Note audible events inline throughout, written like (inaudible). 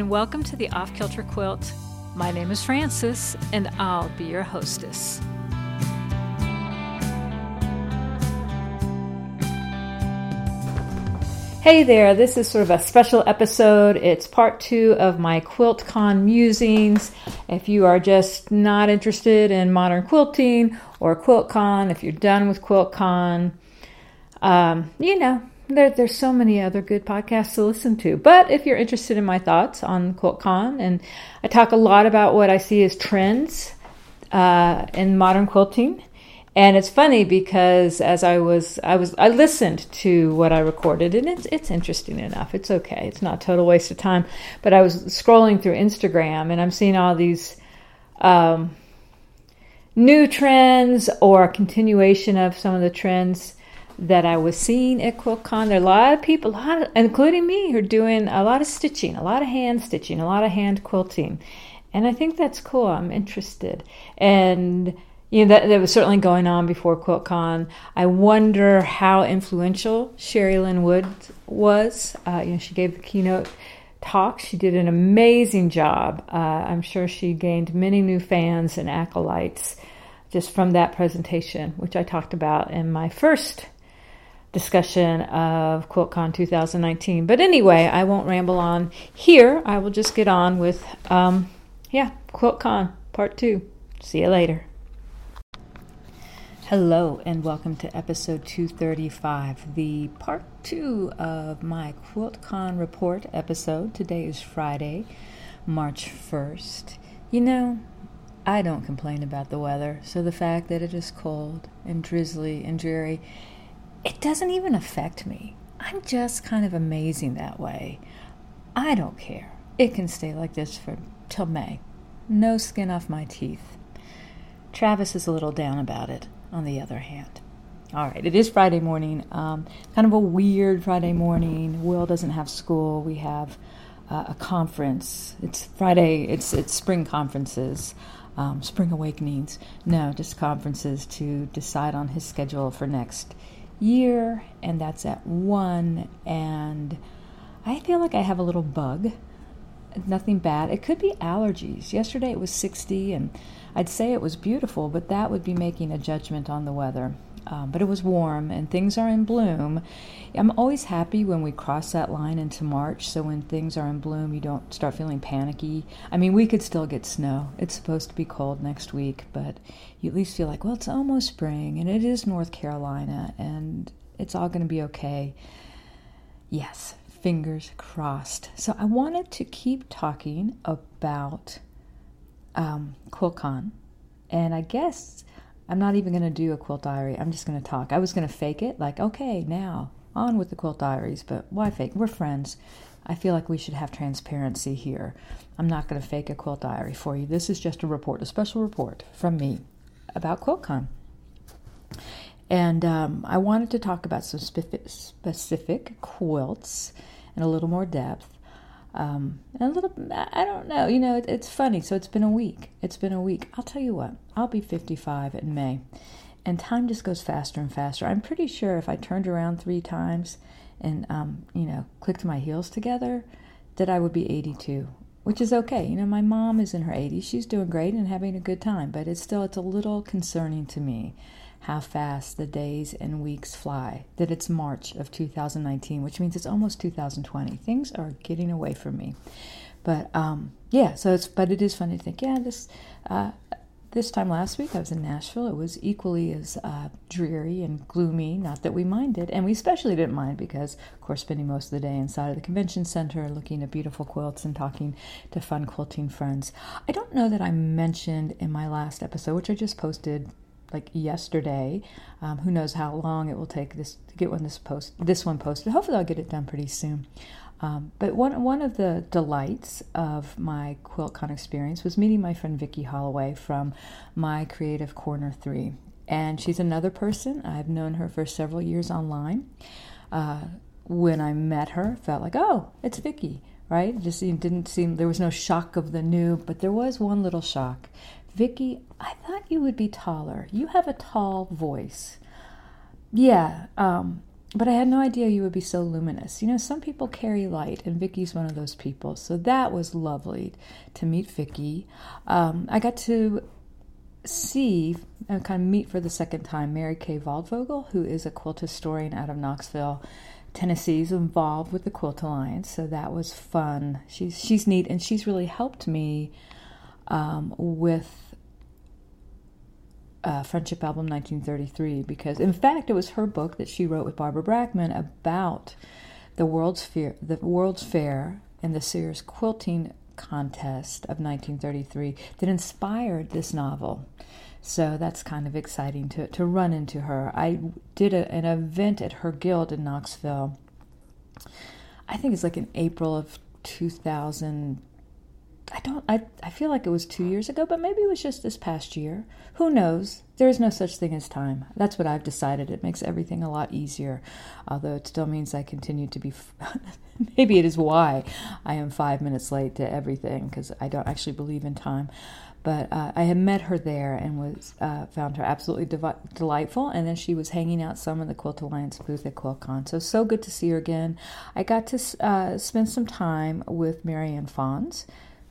And welcome to the Off Kilter Quilt. My name is Frances, and I'll be your hostess. Hey there, this is sort of a special episode. It's part two of my QuiltCon musings. If you are just not interested in modern quilting or QuiltCon, if you're done with QuiltCon, um, you know, there, there's so many other good podcasts to listen to. But if you're interested in my thoughts on QuiltCon, and I talk a lot about what I see as trends uh, in modern quilting, and it's funny because as I was, I was, I listened to what I recorded, and it's it's interesting enough. It's okay. It's not total waste of time. But I was scrolling through Instagram, and I'm seeing all these. Um, new trends or a continuation of some of the trends that I was seeing at QuiltCon. There are a lot of people, a lot of, including me, who are doing a lot of stitching, a lot of hand stitching, a lot of hand quilting. And I think that's cool. I'm interested. And you know that, that was certainly going on before QuiltCon. I wonder how influential Sherri Lynn Wood was. Uh, you know, she gave the keynote talk. She did an amazing job. Uh, I'm sure she gained many new fans and acolytes just from that presentation, which I talked about in my first discussion of QuiltCon 2019. But anyway, I won't ramble on here. I will just get on with, um, yeah, QuiltCon Part 2. See you later. Hello, and welcome to episode 235, the part two of my QuiltCon report episode. Today is Friday, March 1st. You know, I don't complain about the weather, so the fact that it is cold and drizzly and dreary it doesn't even affect me. I'm just kind of amazing that way. I don't care. It can stay like this for till May. No skin off my teeth. Travis is a little down about it, on the other hand. All right, it is Friday morning. Um, kind of a weird Friday morning. Will doesn't have school. We have uh, a conference. It's Friday. It's it's spring conferences, um, spring awakenings. No, just conferences to decide on his schedule for next year, and that's at one. And I feel like I have a little bug. Nothing bad. It could be allergies. Yesterday it was 60, and I'd say it was beautiful, but that would be making a judgment on the weather. Um, but it was warm and things are in bloom. I'm always happy when we cross that line into March. So when things are in bloom, you don't start feeling panicky. I mean, we could still get snow. It's supposed to be cold next week, but you at least feel like, well, it's almost spring and it is North Carolina and it's all going to be okay. Yes, fingers crossed. So I wanted to keep talking about um. And I guess I'm not even going to do a quilt diary. I'm just going to talk. I was going to fake it, like, okay, now on with the quilt diaries, but why fake? We're friends. I feel like we should have transparency here. I'm not going to fake a quilt diary for you. This is just a report, a special report from me about QuiltCon. And um, I wanted to talk about some specific, specific quilts in a little more depth. Um, and a little, I don't know, you know, it, it's funny. So it's been a week. It's been a week. I'll tell you what, I'll be 55 in May, and time just goes faster and faster. I'm pretty sure if I turned around three times and, um, you know, clicked my heels together, that I would be 82, which is okay. You know, my mom is in her 80s. She's doing great and having a good time, but it's still, it's a little concerning to me how fast the days and weeks fly, that it's March of 2019, which means it's almost 2020. Things are getting away from me. But um, yeah, so it's, but it is funny to think, yeah, this, uh, this time last week I was in Nashville. It was equally as uh, dreary and gloomy. Not that we minded, and we especially didn't mind because, of course, spending most of the day inside of the convention center, looking at beautiful quilts and talking to fun quilting friends. I don't know that I mentioned in my last episode, which I just posted like yesterday. Um, who knows how long it will take this to get one this post this one posted. Hopefully, I'll get it done pretty soon. Um, but one one of the delights of my QuiltCon experience was meeting my friend Vicki Holloway from My Creative Corner Three, and she's another person I've known her for several years online. Uh, when I met her, felt like oh, it's Vicki right? It just didn't seem there was no shock of the new, but there was one little shock. Vicki, I thought you would be taller. You have a tall voice. Yeah, um, but I had no idea you would be so luminous. You know, some people carry light, and Vicky's one of those people. So that was lovely to meet Vicky. Um, I got to see and kind of meet for the second time Merikay Waldvogel, who is a quilt historian out of Knoxville, Tennessee, is involved with the Quilt Alliance. So that was fun. She's she's neat, and she's really helped me um, with uh, Friendship Album 1933 because, in fact, it was her book that she wrote with Barbara Brackman about the World's Fair, the World's Fair and the Sears Quilting Contest of 1933 that inspired this novel. So that's kind of exciting to, to run into her. I did a, an event at her guild in Knoxville. I think it's like in April of 2000 I don't I, I feel like it was two years ago, but maybe it was just this past year. Who knows? There is no such thing as time. That's what I've decided. It makes everything a lot easier, although it still means I continue to be. (laughs) maybe it is why I am five minutes late to everything because I don't actually believe in time. But uh, I had met her there and was uh, found her absolutely delightful. And then she was hanging out some in the Quilt Alliance booth at QuiltCon. So so good to see her again. I got to uh, spend some time with Marianne Fons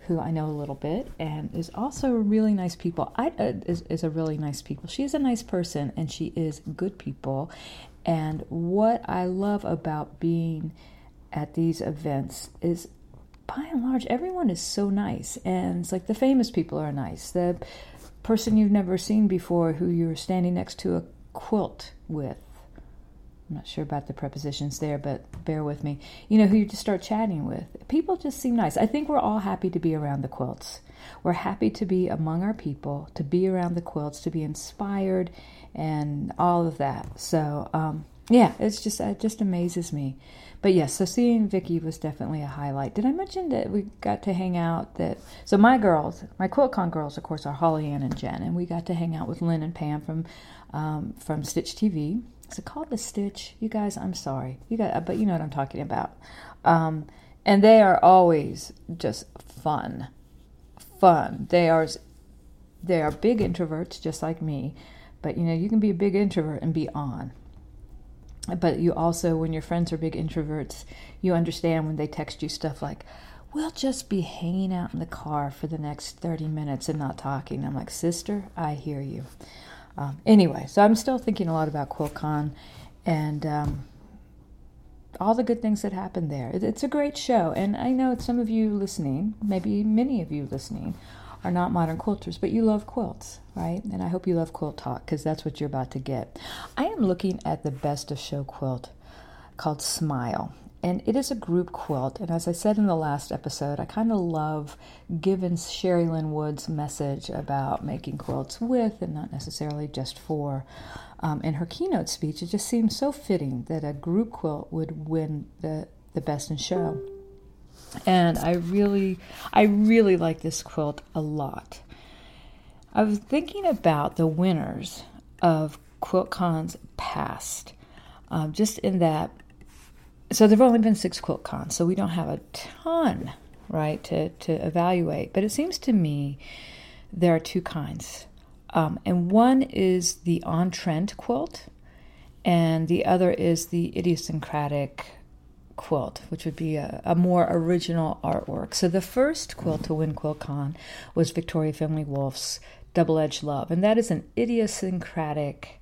who I know a little bit and is also really nice people. I uh, is, is a really nice people. She is a nice person and she is good people. And what I love about being at these events is by and large everyone is so nice and it's like the famous people are nice. The person you've never seen before who you're standing next to a quilt with I'm not sure about the prepositions there, but bear with me. You know, who you just start chatting with. People just seem nice. I think we're all happy to be around the quilts. We're happy to be among our people, to be around the quilts, to be inspired, and all of that. So, um, yeah, it's just it just amazes me. But yes, so seeing Vicky was definitely a highlight. Did I mention that we got to hang out? That so my girls, my QuiltCon girls, of course, are Holly Ann and Jen, and we got to hang out with Lynn and Pam from um, from Stitch TV is it called the Stitch? You guys, I'm sorry. You got, but you know what I'm talking about. Um, and they are always just fun, fun. They are, they are big introverts, just like me. But you know, you can be a big introvert and be on. But you also, when your friends are big introverts, you understand when they text you stuff like, we'll just be hanging out in the car for the next 30 minutes and not talking. I'm like, sister, I hear you. Um, anyway, so I'm still thinking a lot about QuiltCon and um, all the good things that happened there. It, it's a great show, and I know some of you listening, maybe many of you listening, are not modern quilters, but you love quilts, right? And I hope you love Quilt Talk because that's what you're about to get. I am looking at the best of show quilt called Smile and it is a group quilt. And as I said in the last episode, I kind of love given Sherri Lynn Wood's message about making quilts with and not necessarily just for. Um, in her keynote speech, it just seems so fitting that a group quilt would win the, the best in show. And I really, I really like this quilt a lot. I was thinking about the winners of QuiltCons past, um, just in that so there've only been six quilt cons, so we don't have a ton, right, to, to evaluate. But it seems to me there are two kinds. Um, and one is the on trend quilt, and the other is the idiosyncratic quilt, which would be a, a, more original artwork. So the first quilt to win QuiltCon was Victoria Findlay Wolfe's Double Edged Love, and that is an idiosyncratic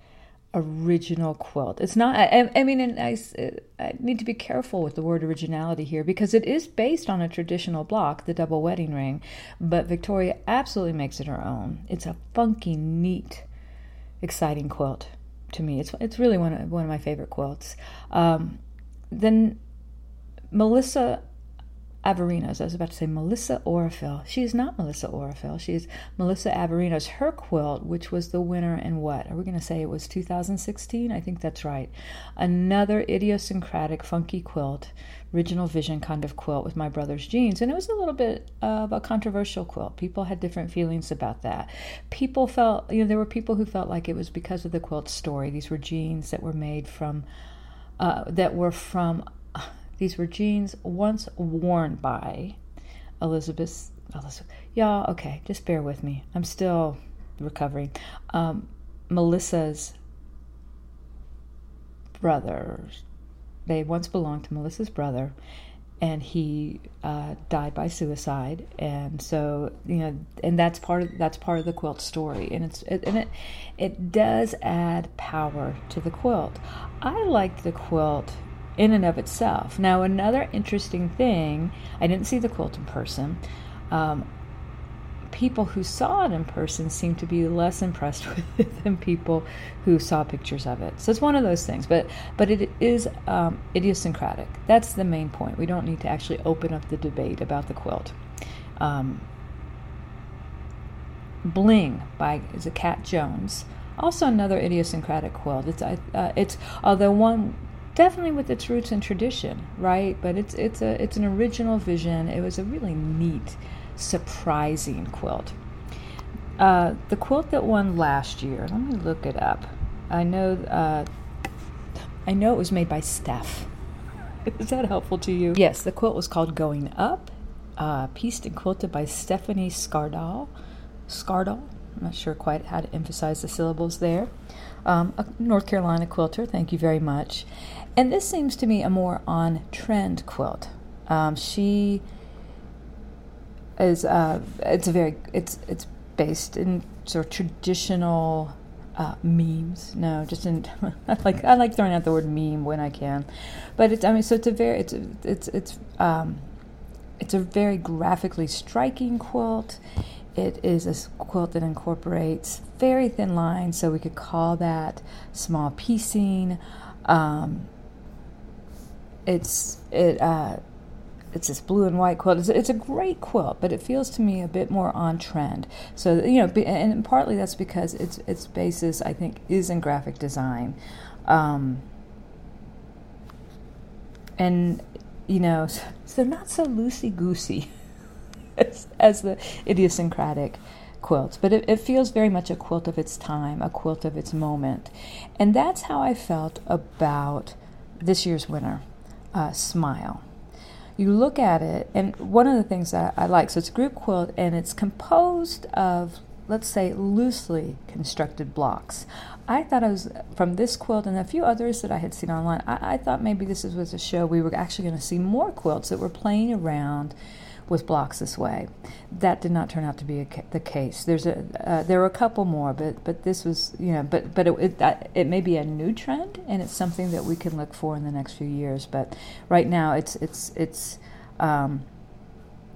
original quilt. It's not, I, I mean, and I, I, need to be careful with the word originality here because it is based on a traditional block, the double wedding ring, but Victoria absolutely makes it her own. It's a funky, neat, exciting quilt to me. It's, it's really one of, one of my favorite quilts. Um, then Melissa Averinos. I was about to say Melissa Orifil. She is not Melissa Orifil. She is Melissa Averinos. Her quilt, which was the winner in what? Are we going to say it was 2016? I think that's right. Another idiosyncratic, funky quilt, original vision kind of quilt with my brother's jeans. And it was a little bit of a controversial quilt. People had different feelings about that. People felt, you know, there were people who felt like it was because of the quilt story. These were jeans that were made from, uh, that were from these were jeans once worn by Elizabeth. Elizabeth. Y'all, okay, just bear with me. I'm still recovering. Um, Melissa's brother. They once belonged to Melissa's brother, and he uh, died by suicide. And so, you know, and that's part of that's part of the quilt story, and it's it, and it it does add power to the quilt. I liked the quilt in and of itself. Now, another interesting thing, I didn't see the quilt in person. Um, people who saw it in person seem to be less impressed (laughs) with it than people who saw pictures of it. So it's one of those things, but but it is um, idiosyncratic. That's the main point. We don't need to actually open up the debate about the quilt. Um, Bling by is a Cat Jones, also another idiosyncratic quilt. It's uh, it's although one definitely with its roots and tradition, right? But it's it's a it's an original vision. It was a really neat surprising quilt. Uh, the quilt that won last year, let me look it up. I know, uh, I know it was made by Steph. (laughs) Is that helpful to you? Yes, the quilt was called Going Up, uh, pieced and quilted by Stephanie Skardal. Skardal, I'm not sure quite how to emphasize the syllables there. Um, a North Carolina quilter, thank you very much. And this seems to me a more on trend quilt. Um, she is uh, it's a very it's it's based in sort of traditional uh, memes. No, just in (laughs) I like I like throwing out the word meme when I can, but it's I mean so it's a very it's it's it's um, it's a very graphically striking quilt. It is a quilt that incorporates very thin lines, so we could call that small piecing. Um, it's it uh, it's this blue and white quilt. It's, it's, a great quilt, but it feels to me a bit more on trend. So you know, and partly that's because its its basis, I think, is in graphic design, um, and you know, (laughs) so, not so loosey goosey (laughs) as, as the idiosyncratic quilts, but it, it, feels very much a quilt of its time, a quilt of its moment. And that's how I felt about this year's winner, uh, Smile you look at it, and one of the things that I like, so it's a group quilt and it's composed of, let's say, loosely constructed blocks. I thought I was from this quilt and a few others that I had seen online. I, I thought maybe this was a show we were actually going to see more quilts that were playing around with blocks this way. That did not turn out to be a, the case. There's a uh, there were a couple more, but but this was you know but but it it, uh, it may be a new trend and it's something that we can look for in the next few years. But right now it's it's it's. Um,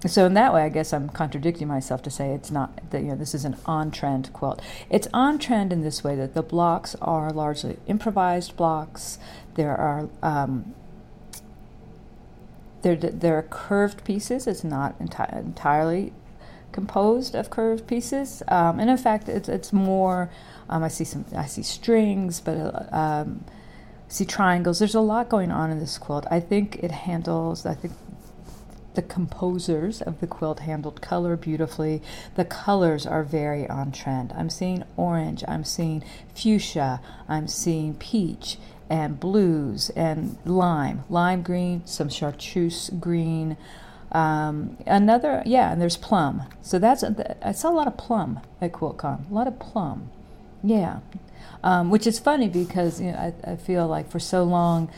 so in that way, I guess I'm contradicting myself to say it's not that you know this is an on-trend quilt. It's on trend in this way that the blocks are largely improvised blocks. There are um, there are curved pieces. It's not enti- entirely composed of curved pieces, um, and in fact, it's it's more. Um, I see some. I see strings, but um, see triangles. There's a lot going on in this quilt. I think it handles. I think the composers of the quilt handled color beautifully. The colors are very on trend. I'm seeing orange. I'm seeing fuchsia. I'm seeing peach and blues and lime, lime green, some chartreuse green. Um, another, yeah, and there's plum. So that's, I saw a lot of plum at QuiltCon, a lot of plum. Yeah. Um, which is funny because you know, I, I feel like for so long,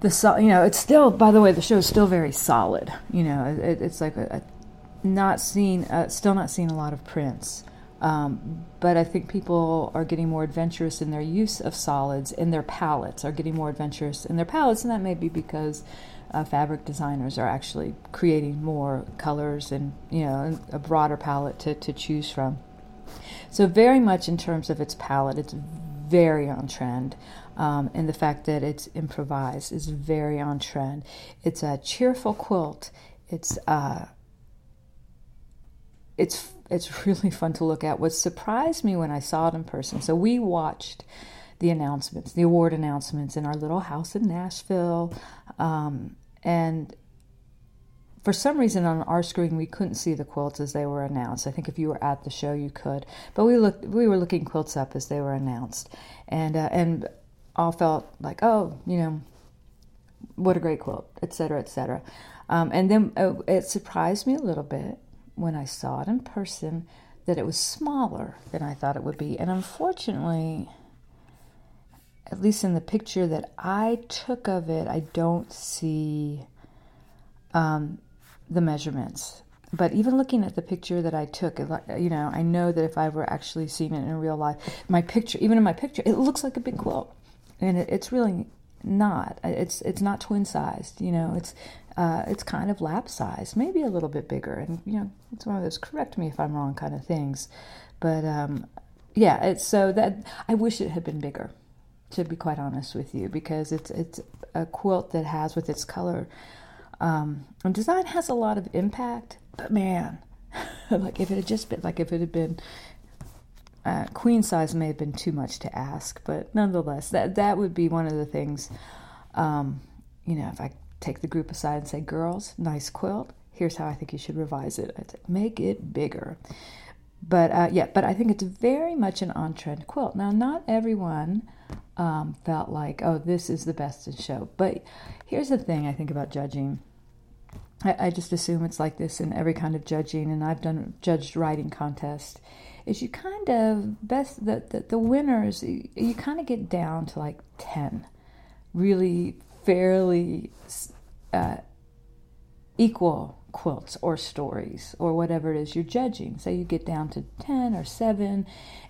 the you know it's still by the way the show is still very solid you know it, it's like a, a not seeing uh, still not seeing a lot of prints um, but I think people are getting more adventurous in their use of solids, in their palettes, are getting more adventurous in their palettes, and that may be because uh, fabric designers are actually creating more colors and you know a broader palette to, to choose from. So very much in terms of its palette, it's very on trend. Um, and the fact that it's improvised is very on trend. It's a cheerful quilt. It's uh, it's it's (laughs) really fun to look at. What surprised me when I saw it in person, so we watched the announcements, the award announcements in our little house in Nashville, um, and for some reason on our screen we couldn't see the quilts as they were announced. I think if you were at the show you could, but we looked we were looking quilts up as they were announced, and uh, and all felt like oh you know what a great quilt, etc. etc. Um, and then uh, it surprised me a little bit when I saw it in person that it was smaller than I thought it would be. And unfortunately, at least in the picture that I took of it, I don't see um, the measurements. But even looking at the picture that I took, you know, I know that if I were actually seeing it in real life, my picture, even in my picture, it looks like a big quilt, and it, it's really not. It's it's not twin sized. You know, it's uh, it's kind of lap sized, maybe a little bit bigger. And you know, it's one of those correct me if I'm wrong kind of things. But um, yeah, it's so that I wish it had been bigger, to be quite honest with you, because it's it's a quilt that has with its color um, and design has a lot of impact, but man, (laughs) like if it had just been like if it had been uh, queen size may have been too much to ask, but nonetheless, that that would be one of the things. Um, you know, if I take the group aside and say, "Girls, nice quilt. Here's how I think you should revise it. I'd say, make it bigger." But uh, yeah, but I think it's very much an on-trend quilt. Now, not everyone um, felt like, "Oh, this is the best in show." But here's the thing I think about judging I, I just assume it's like this in every kind of judging, and I've done judged writing contest. Is you kind of best the the, the winners you, you kind of get down to like ten, really fairly uh, equal quilts or stories or whatever it is you're judging. so you get down to 10 or 7,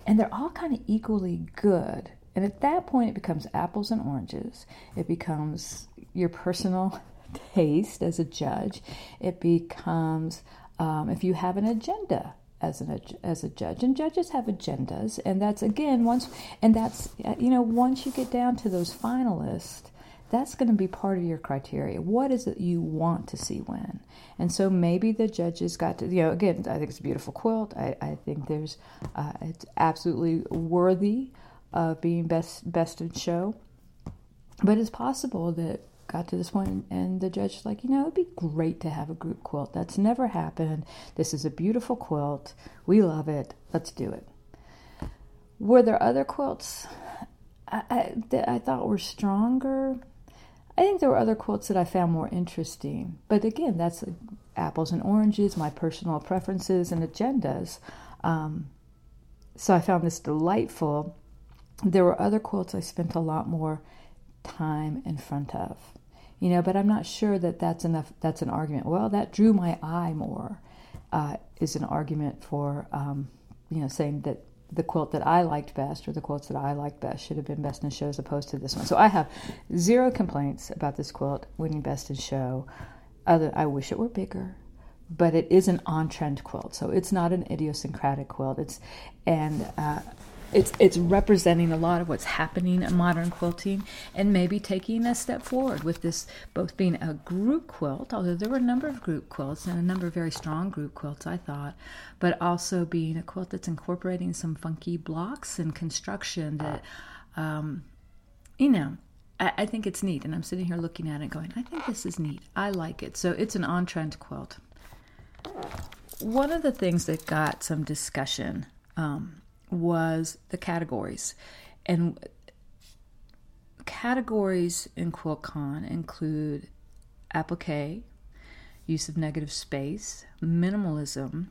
and they're all kind of equally good. And at that point, it becomes apples and oranges. It becomes your personal (laughs) taste as a judge. It becomes um, if you have an agenda as an as a judge, and judges have agendas, and that's again once and that's you know once you get down to those finalists. That's going to be part of your criteria. What is it you want to see win? And so maybe the judges got to, you know, again, I think it's a beautiful quilt. I, I think there's, uh, it's absolutely worthy of being best best in show. But it's possible that got to this point and the judge like you know it'd be great to have a group quilt. That's never happened. This is a beautiful quilt. We love it. Let's do it. Were there other quilts? I, I, that i thought were stronger? I think there were other quilts that i found more interesting. But again that's apples and oranges my personal preferences and agendas. Um, so i found this delightful. There were other quilts i spent a lot more time in front of you know but i'm not sure that that's enough that's an argument well that drew my eye more uh, is an argument for um, you know saying that the quilt that I liked best or the quilts that I liked best should have been best in show as opposed to this one. So I have zero complaints about this quilt winning best in show. Other, I wish it were bigger, but it is an on-trend quilt, so it's not an idiosyncratic quilt. It's and uh, it's it's representing a lot of what's happening in modern quilting and maybe taking a step forward with this both being a group quilt although there were a number of group quilts and a number of very strong group quilts i thought but also being a quilt that's incorporating some funky blocks and construction that um, you know I, think it's neat. And i'm sitting here looking at it going i think this is neat. I like it. So it's an on-trend quilt. One of the things that got some discussion um, was the categories. And categories in QuiltCon include applique, use of negative space, minimalism.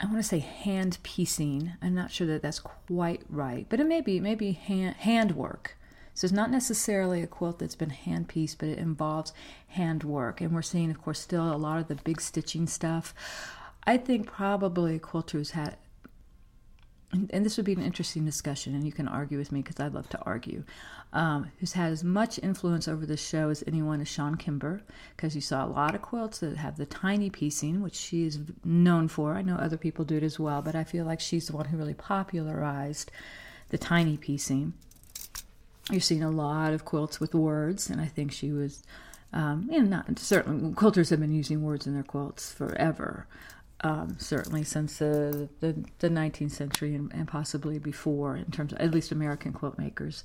I want to say hand piecing. I'm not sure that that's quite right, but it may be maybe hand handwork. So it's not necessarily a quilt that's been hand pieced, but it involves handwork. And we're seeing, of course, still a lot of the big stitching stuff. I think probably quilters had and this would be an interesting discussion, and you can argue with me because I'd love to argue. Um, who's had as much influence over the show as anyone is Chawne Kimber, because you saw a lot of quilts that have the tiny piecing, which she is known for. I know other people do it as well, but I feel like she's the one who really popularized the tiny piecing. You're seeing a lot of quilts with words, and I think she was. Um, and not certainly quilters have been using words in their quilts forever, um, certainly since the, the, the 19th century and, and, possibly before, in terms of at least American quilt makers.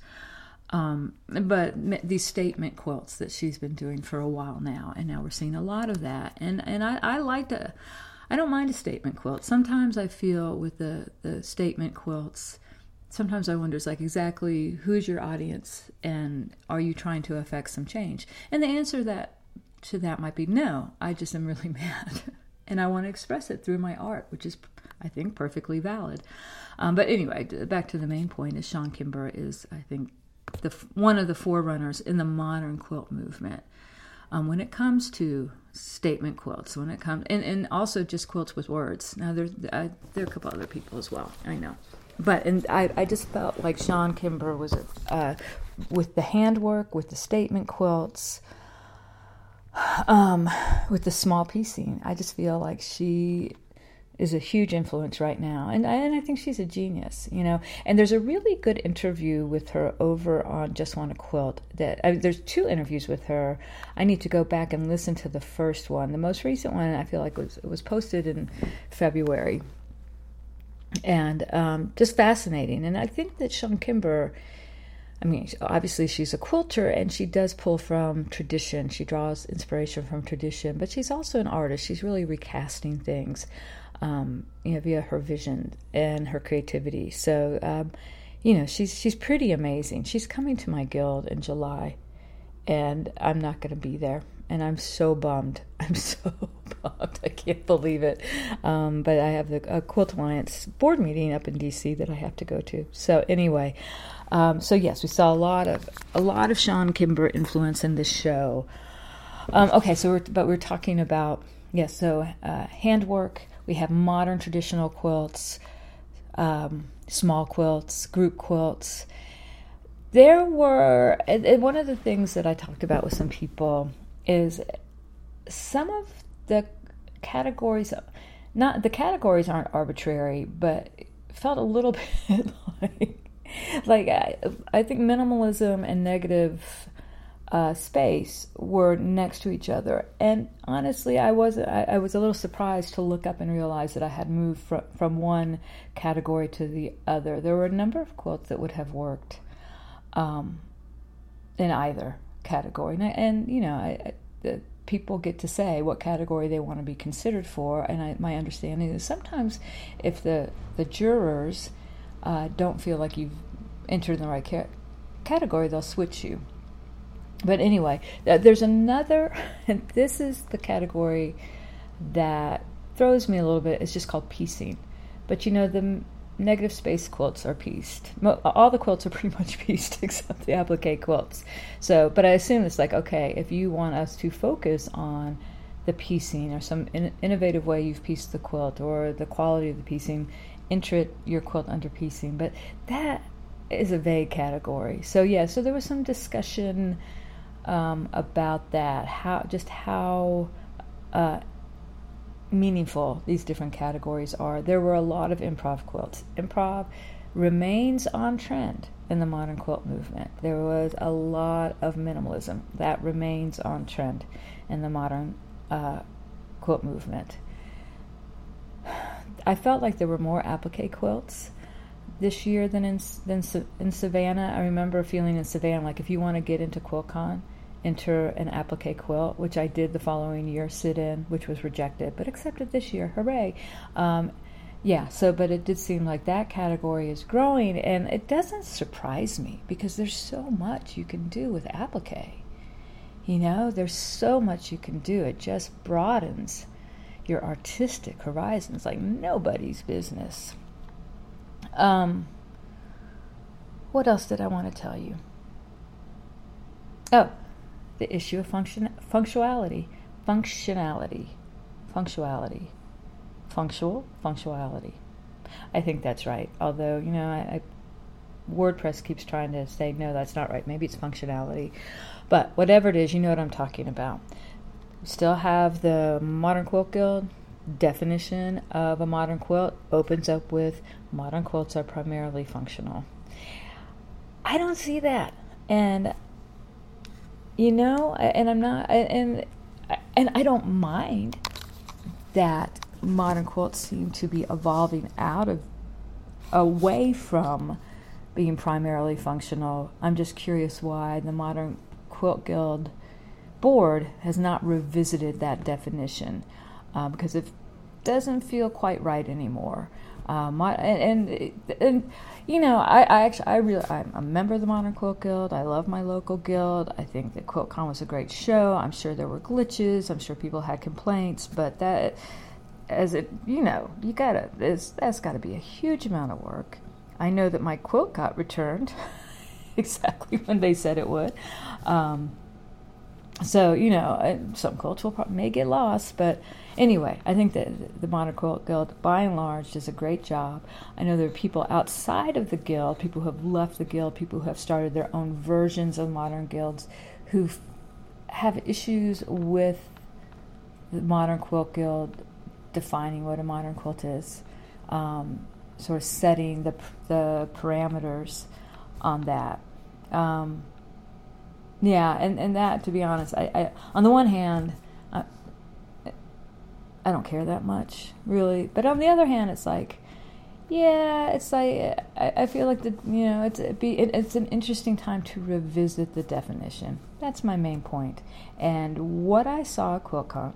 Um, but these statement quilts that she's been doing for a while now, and now we're seeing a lot of that. And and I, I like to, I don't mind a statement quilt. Sometimes I feel with the the statement quilts, sometimes I wonder, it's like exactly who's your audience, and are you trying to affect some change? And the answer that to that might be no. I just am really (laughs) mad and I want to express it through my art, which is, I think, perfectly valid. Um, but anyway, back to the main point: is Chawne Kimber is, I think, the one of the forerunners in the modern quilt movement. Um, when it comes to statement quilts, when it comes, and, and also just quilts with words. Now there, I, there are a couple other people as well. I know, but and I, I just felt like Chawne Kimber was uh, with the handwork, with the statement quilts, um, with the small piecing. I just feel like she is a huge influence right now, and I, and I think she's a genius, you know. And there's a really good interview with her over on Just Want to Quilt. That I mean, there's two interviews with her. I need to go back and listen to the first one. The most recent one I feel like was was posted in February, and um, just fascinating. And I think that Chawne Kimber. I mean, obviously she's a quilter and she does pull from tradition. She draws inspiration from tradition, but she's also an artist. She's really recasting things um, you know, via her vision and her creativity. So, um, you know, she's she's pretty amazing. She's coming to my guild in July, and I'm not going to be there, and I'm so bummed. I'm so (laughs) bummed. I can't believe it. Um, but I have the Quilt Alliance board meeting up in DC that I have to go to. So anyway, um, so yes, we saw a lot of a lot of Chawne Kimber influence in this show. Um, okay, so we're but we're talking about yes, so uh, handwork we have modern traditional quilts, um, small quilts, group quilts. There were, and one of the things that I talked about with some people is some of the categories, not the categories aren't arbitrary, but felt a little (laughs) bit like, like I, I think minimalism and negative uh, space were next to each other. And honestly, I was I, I, was a little surprised to look up and realize that I had moved from from one category to the other. There were a number of quotes that would have worked um, in either category, and, and you know, I, people get to say what category they want to be considered for. And I, my understanding is sometimes if the the jurors uh, don't feel like you've entered in the right ca- category, they'll switch you but anyway, there's another, (laughs) and this is the category that throws me a little bit. It's just called piecing. But you know, the negative space quilts are pieced. All the quilts are (laughs) pretty much pieced (laughs) except the applique quilts. So, but I assume it's like, okay, if you want us to focus on the piecing or some in- innovative way you've pieced the quilt or the quality of the piecing, enter your quilt under piecing. But that is a vague category. So, yeah, so there was some discussion um, about that, how just how uh, meaningful these different categories are. There were a lot of improv quilts. Improv remains on trend in the modern quilt movement. There was a lot of minimalism that remains on trend in the modern uh, quilt movement. I felt like there were more applique quilts this year than in than in Savannah. I remember feeling in Savannah like if you want to get into QuiltCon, enter an applique quilt, which I did the following year, sit in, which was rejected, but accepted this year. Hooray! Um, yeah, so, but it did seem like that category is growing, and it doesn't surprise me because there's so much you can do with applique. You know, there's so much you can do. It just broadens your artistic horizons like nobody's business. Um, what else did I want to tell you? Oh, the issue of function, functionality, functionality, functionality, functional, functionality. I think that's right. Although you know, I, I, WordPress keeps trying to say no, that's not right. Maybe it's functionality, but whatever it is, you know what I'm talking about. Still have the Modern Quilt Guild definition of a modern quilt opens up with modern quilts are primarily functional. I don't see that, and you know and i'm not and and i don't mind that modern quilts seem to be evolving out of away from being primarily functional. I'm just curious why the modern quilt guild board has not revisited that definition uh, because it doesn't feel quite right anymore um, and, and, and you know, I, I actually I really I'm a member of the Modern Quilt Guild. I love my local guild. I think that QuiltCon was a great show. I'm sure there were glitches. I'm sure people had complaints, but that as it, you know, you gotta, this that's got to be a huge amount of work. I know that my quilt got returned (laughs) exactly when they said it would. Um, so you know, some quilts will probably, may get lost, but anyway, I think that the Modern Quilt Guild, by and large, does a great job. I know there are people outside of the guild, people who have left the guild, people who have started their own versions of modern guilds, who have issues with the Modern Quilt Guild defining what a modern quilt is, um, sort of setting the the parameters on that. Um, yeah, and, and that, to be honest, I, I on the one hand, I, I don't care that much, really. But on the other hand, it's like, yeah, it's like I, I feel like the you know it's it be it, it's an interesting time to revisit the definition. That's my main point. And what I saw at QuiltCon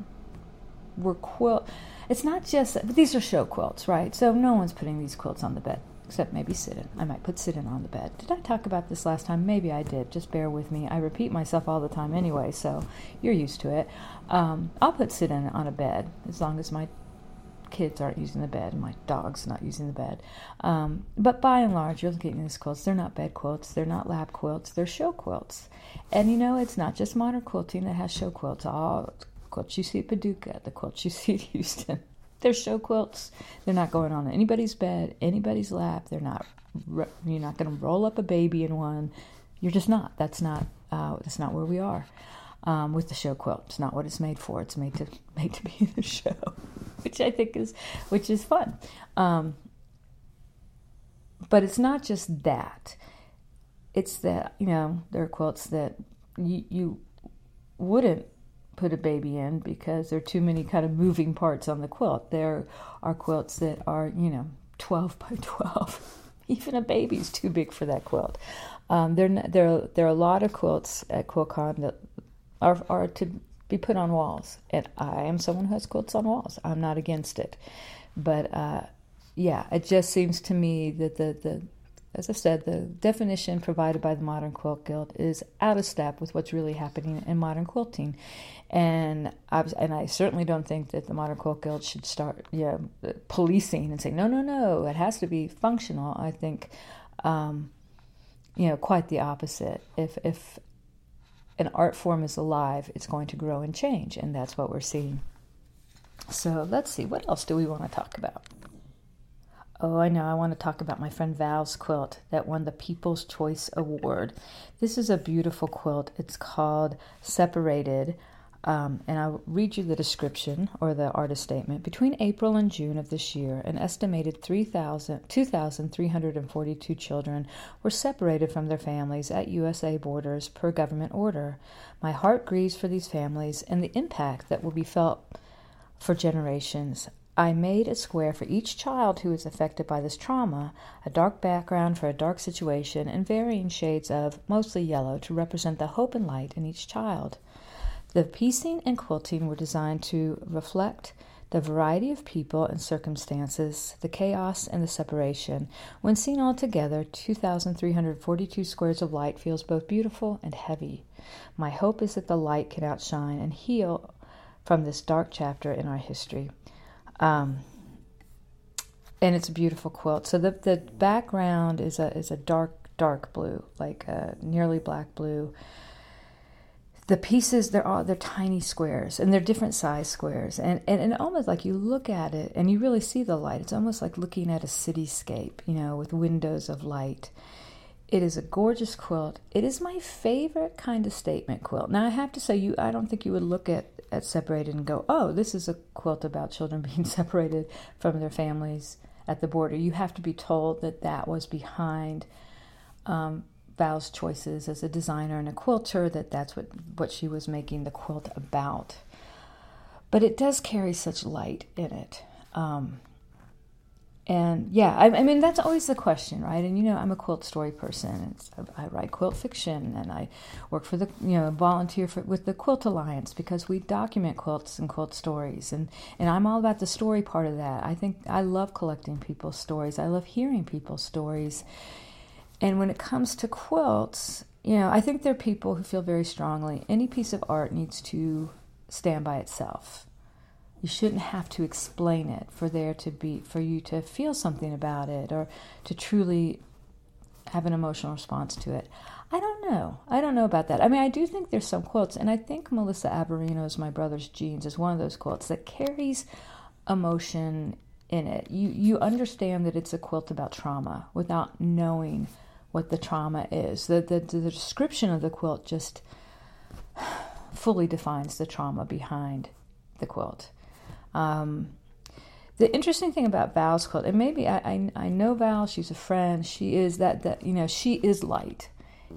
were quilt. It's not just these are show quilts, right? So no one's putting these quilts on the bed except maybe sit in. I might put sit in on the bed. Did I talk about this last time? Maybe I did. Just bear with me. I repeat myself all the time anyway, so you're used to it. Um, I'll put sit in on a bed as long as my kids aren't using the bed and my dog's not using the bed. Um, but by and large, you're looking at these quilts. They're not bed quilts. They're not lap quilts. They're show quilts. And you know, it's not just modern quilting that has show quilts. All quilts you see at Paducah, the quilts you (laughs) see at Houston. They're show quilts. They're not going on anybody's bed, anybody's lap. They're not. You're not going to roll up a baby in one. You're just not. That's not. Uh, that's not where we are um, with the show quilt. It's not what it's made for. It's made to (laughs) made to be the show, (laughs) which I think is which is fun. Um, but it's not just that. It's that you know there are quilts that you you wouldn't put a baby in because there are too many kind of moving parts on the quilt. There are quilts that are, you know, 12 by 12. (laughs) Even a baby's too big for that quilt. Um, there, there, there are a lot of quilts at QuiltCon that are, are to be put on walls. And I am someone who has quilts on walls. I'm not against it. But uh, yeah, it just seems to me that the, the as I said, the definition provided by the Modern Quilt Guild is out of step with what's really happening in modern quilting. And I, and I certainly don't think that the Modern Quilt Guild should start know, policing and saying, no, no, no, it has to be functional. I think, um, you know, quite the opposite. If, if an art form is alive, it's going to grow and change, and that's what we're seeing. So let's see, what else do we want to talk about? Oh, I know. I want to talk about my friend Val's quilt that won the People's Choice Award. This is a beautiful quilt. It's called Separated. Um, and I'll read you the description or the artist statement. Between April and June of this year, an estimated 2,342 children were separated from their families at USA borders per government order. My heart grieves for these families and the impact that will be felt for generations. I made a square for each child who is affected by this trauma, a dark background for a dark situation, and varying shades of, mostly yellow, to represent the hope and light in each child. The piecing and quilting were designed to reflect the variety of people and circumstances, the chaos and the separation. When seen all together, 2,342 squares of light feels both beautiful and heavy. My hope is that the light can outshine and heal from this dark chapter in our history. Um, and it's a beautiful quilt. So the the background is a is a dark dark blue, like a nearly black blue. The pieces they're all they're tiny squares and they're different size squares and, and and almost like you look at it and you really see the light. It's almost like looking at a cityscape, you know, with windows of light. It is a gorgeous quilt. It is my favorite kind of statement quilt. Now I have to say you I don't think you would look at at separated and go, oh, this is a quilt about children (laughs) being separated from their families at the border. You have to be told that that was behind um, Val's choices as a designer and a quilter, that that's what, what she was making the quilt about. But it does carry such light in it. Um, and yeah, I, I, mean that's always the question, right? And you know, I'm a quilt story person. It's, I write quilt fiction, and I work for the you know volunteer for, with the Quilt Alliance because we document quilts and quilt stories, and and I'm all about the story part of that. I think I love collecting people's stories. I love hearing people's stories, and when it comes to quilts, you know, I think there are people who feel very strongly any piece of art needs to stand by itself you shouldn't have to explain it for there to be for you to feel something about it or to truly have an emotional response to it. I don't know. I don't know about that. I mean, I do think there's some quotes, and I think Melissa Averinos's My Brother's Jeans is one of those quotes that carries emotion in it. You you understand that it's a quilt about trauma without knowing what the trauma is. The the, the description of the quilt just (sighs) fully defines the trauma behind the quilt. Um, the interesting thing about Val's quilt, and maybe I, I, I know Val, she's a friend. She is that that you know she is light.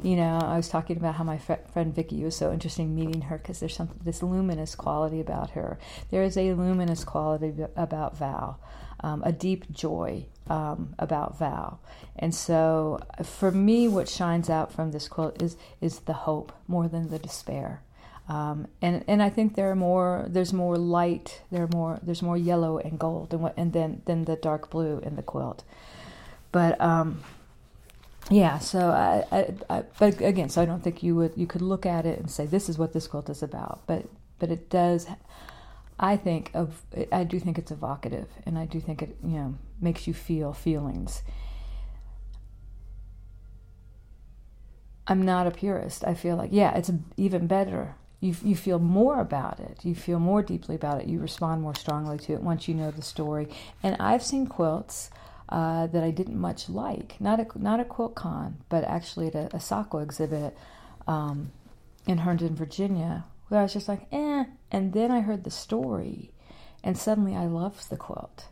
You know, I was talking about how my fr- friend Vicky was so interesting meeting her because there's some this luminous quality about her. There is a luminous quality about Val, um, a deep joy um, about Val, and so for me, what shines out from this quilt is is the hope more than the despair. Um, and and I think there are more. There's more light. There are more. There's more yellow and gold, and what and then than the dark blue in the quilt. But um, yeah. So I, I, I, but again, so I don't think you would you could look at it and say this is what this quilt is about. But but it does. I think of. I do think it's evocative, and I do think it you know makes you feel feelings. I'm not a purist. I feel like yeah, it's even better you, you feel more about it. You feel more deeply about it. You respond more strongly to it once you know the story. And I've seen quilts uh, that I didn't much like. Not a, not a QuiltCon, but actually at a, a exhibit um, in Herndon, Virginia, where I was just like, eh. And then I heard the story, and suddenly I loved the quilt.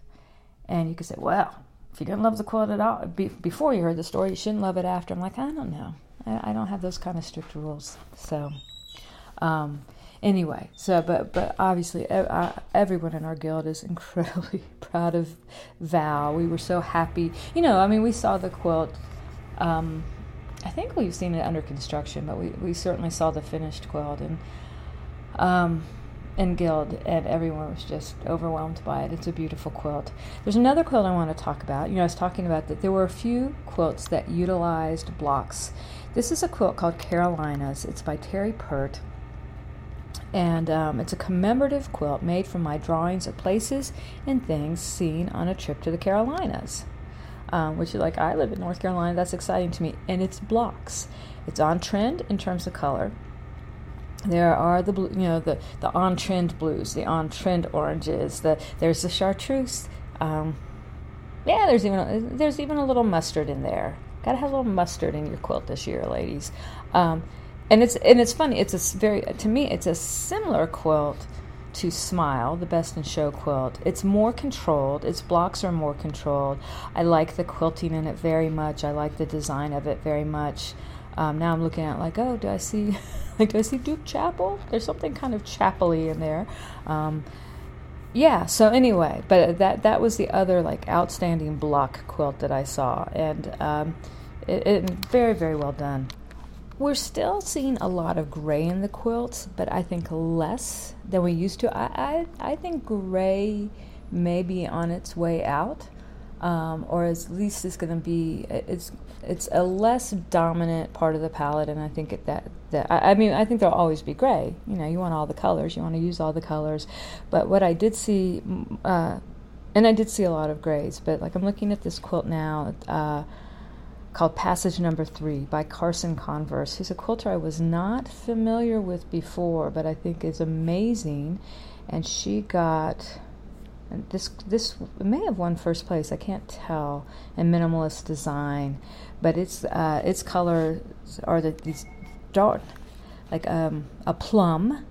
And you could say, well, if you didn't love the quilt at all be, before you heard the story, you shouldn't love it after. I'm like, I don't know. I, I don't have those kind of strict rules. So. Um, anyway, so but but obviously everyone in our guild is (laughs) incredibly proud of Val. We were so happy. You know, I mean, we saw the quilt. Um, I think we've seen it under construction, but we, we certainly saw the finished quilt and um, in Guild, and everyone was just overwhelmed by it. It's a beautiful quilt. There's another quilt I want to talk about. You know, I was talking about that there were a few quilts that utilized blocks. This is a quilt called Carolinas. It's by Terry Pert and um, it's a commemorative quilt made from my drawings of places and things seen on a trip to the Carolinas. Um, which is like I live in North Carolina. That's exciting to me, and it's blocks. It's on trend in terms of color. There are the blue, you know, the the on trend blues, the on trend oranges. The there's the chartreuse. Um, yeah, there's even a, there's even a little mustard in there. Got to have a little mustard in your quilt this year, ladies. Um, and it's and it's funny. It's a very to me it's a similar quilt to Smile, the Best in Show quilt. It's more controlled. Its blocks are more controlled. I like the quilting in it very much. I like the design of it very much. Um, now I'm looking at like, oh, do I see (laughs) like do I see Duke Chapel? There's something kind of chapely in there. Um, yeah. So anyway, but that that was the other like outstanding block quilt that I saw, and um, it, it very very well done. We're still seeing a lot of gray in the quilts, but I think less than we used to. I, I, I think gray may be on its way out, um, or at least it's going to be it's it's a less dominant part of the palette, and I think it, that that I, I mean I think there'll always be gray. You know, you want all the colors, you want to use all the colors, but what I did see. Uh, and I did see a lot of grays, but like I'm looking at this quilt now. Uh, called Passage Number Three by Carson Converse, who's a quilter I was not familiar with before, but I think is amazing. And she got and this this may have won first place. I can't tell in minimalist design, but its uh, its colors are the, these dark, like um, a plum,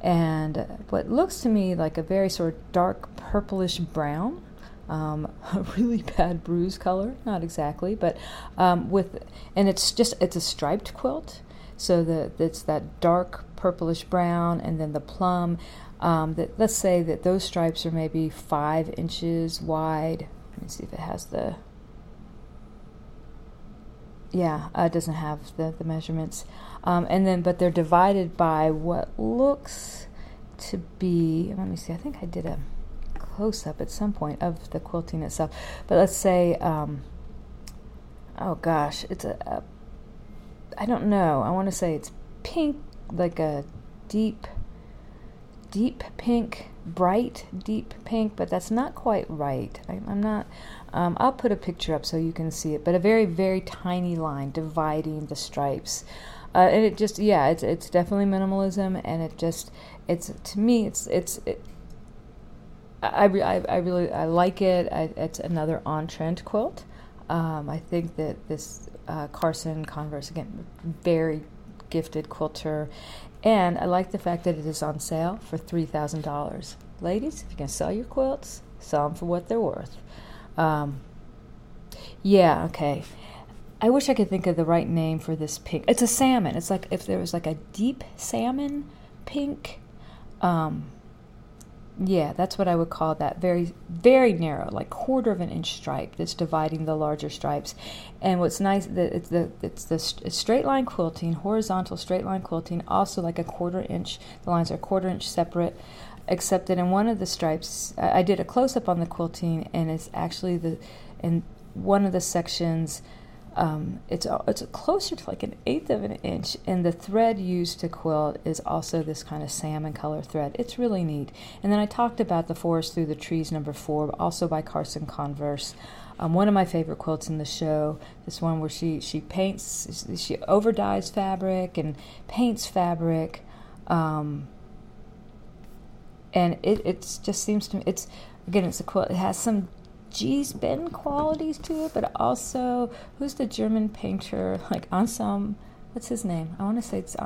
and what looks to me like a very sort of dark purplish brown um, a really bad bruise color, not exactly, but um, with, and it's just it's a striped quilt, so the it's that dark purplish brown, and then the plum. Um, that let's say that those stripes are maybe five inches wide. Let me see if it has the. Yeah, uh, it doesn't have the the measurements, um, and then but they're divided by what looks to be. Let me see. I think I did a close up at some point of the quilting itself. But let's say, um, oh gosh, it's a, a I don't know. I want to say it's pink, like a deep, deep pink, bright deep pink, but that's not quite right. I, am not. Um, I'll put a picture up so you can see it, but a very very tiny line dividing the stripes. Uh, and it just yeah it's it's definitely minimalism and it just it's to me it's it's it, I, I, I really I like it. I, it's another on trend quilt. Um, I think that this uh, Carson Converse again, very gifted quilter, and I like the fact that it is on sale for three thousand dollars. Ladies, if you can sell your quilts, sell them for what they're worth. Um, yeah, okay. I wish I could think of the right name for this pink. It's a salmon. It's like if there was like a deep salmon pink. Um, yeah, that's what I would call that. Very, very narrow, like quarter of an inch stripe that's dividing the larger stripes. And what's nice that it's the it's the straight line quilting, horizontal straight line quilting, also like a quarter inch. The lines are quarter inch separate, except that in one of the stripes, I did a close up on the quilting, and it's actually the in one of the sections um, it's it's closer to like an eighth of an inch, and the thread used to quilt is also this kind of salmon color thread. It's really neat. And then I talked about the Forest Through the Trees number four, also by Carson Converse. Um, one of my favorite quilts in the show. This one where she she paints, she over dyes fabric and paints fabric, um, and it it just seems to me it's again it's a quilt. It has some Gee's Bend qualities to it, but also who's the German painter like Anselm? What's his name? I want to say it's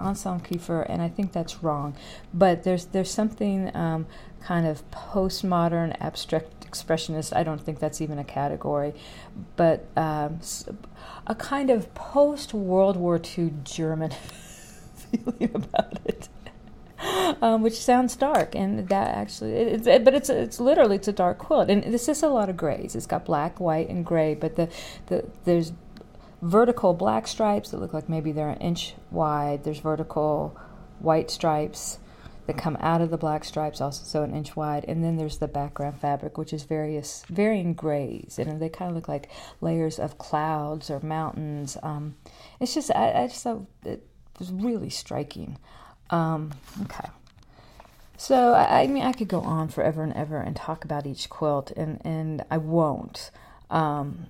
Anselm Kiefer, and I think that's wrong. But there's there's something um, kind of postmodern abstract expressionist. I don't think that's even a category, but um, a kind of post World War II German (laughs) feeling about it. (laughs) um, which sounds dark, and that actually, it, it, but it's it's literally it's a dark quilt, and this is a lot of grays. It's got black, white, and gray, but the, the there's vertical black stripes that look like maybe they're an inch wide. There's vertical white stripes that come out of the black stripes, also so an inch wide, and then there's the background fabric, which is various varying grays, and they kind of look like layers of clouds or mountains. Um, it's just I, I just thought it was really striking. Um, okay. So I, I, mean, I could go on forever and ever and talk about each quilt, and and I won't. Um,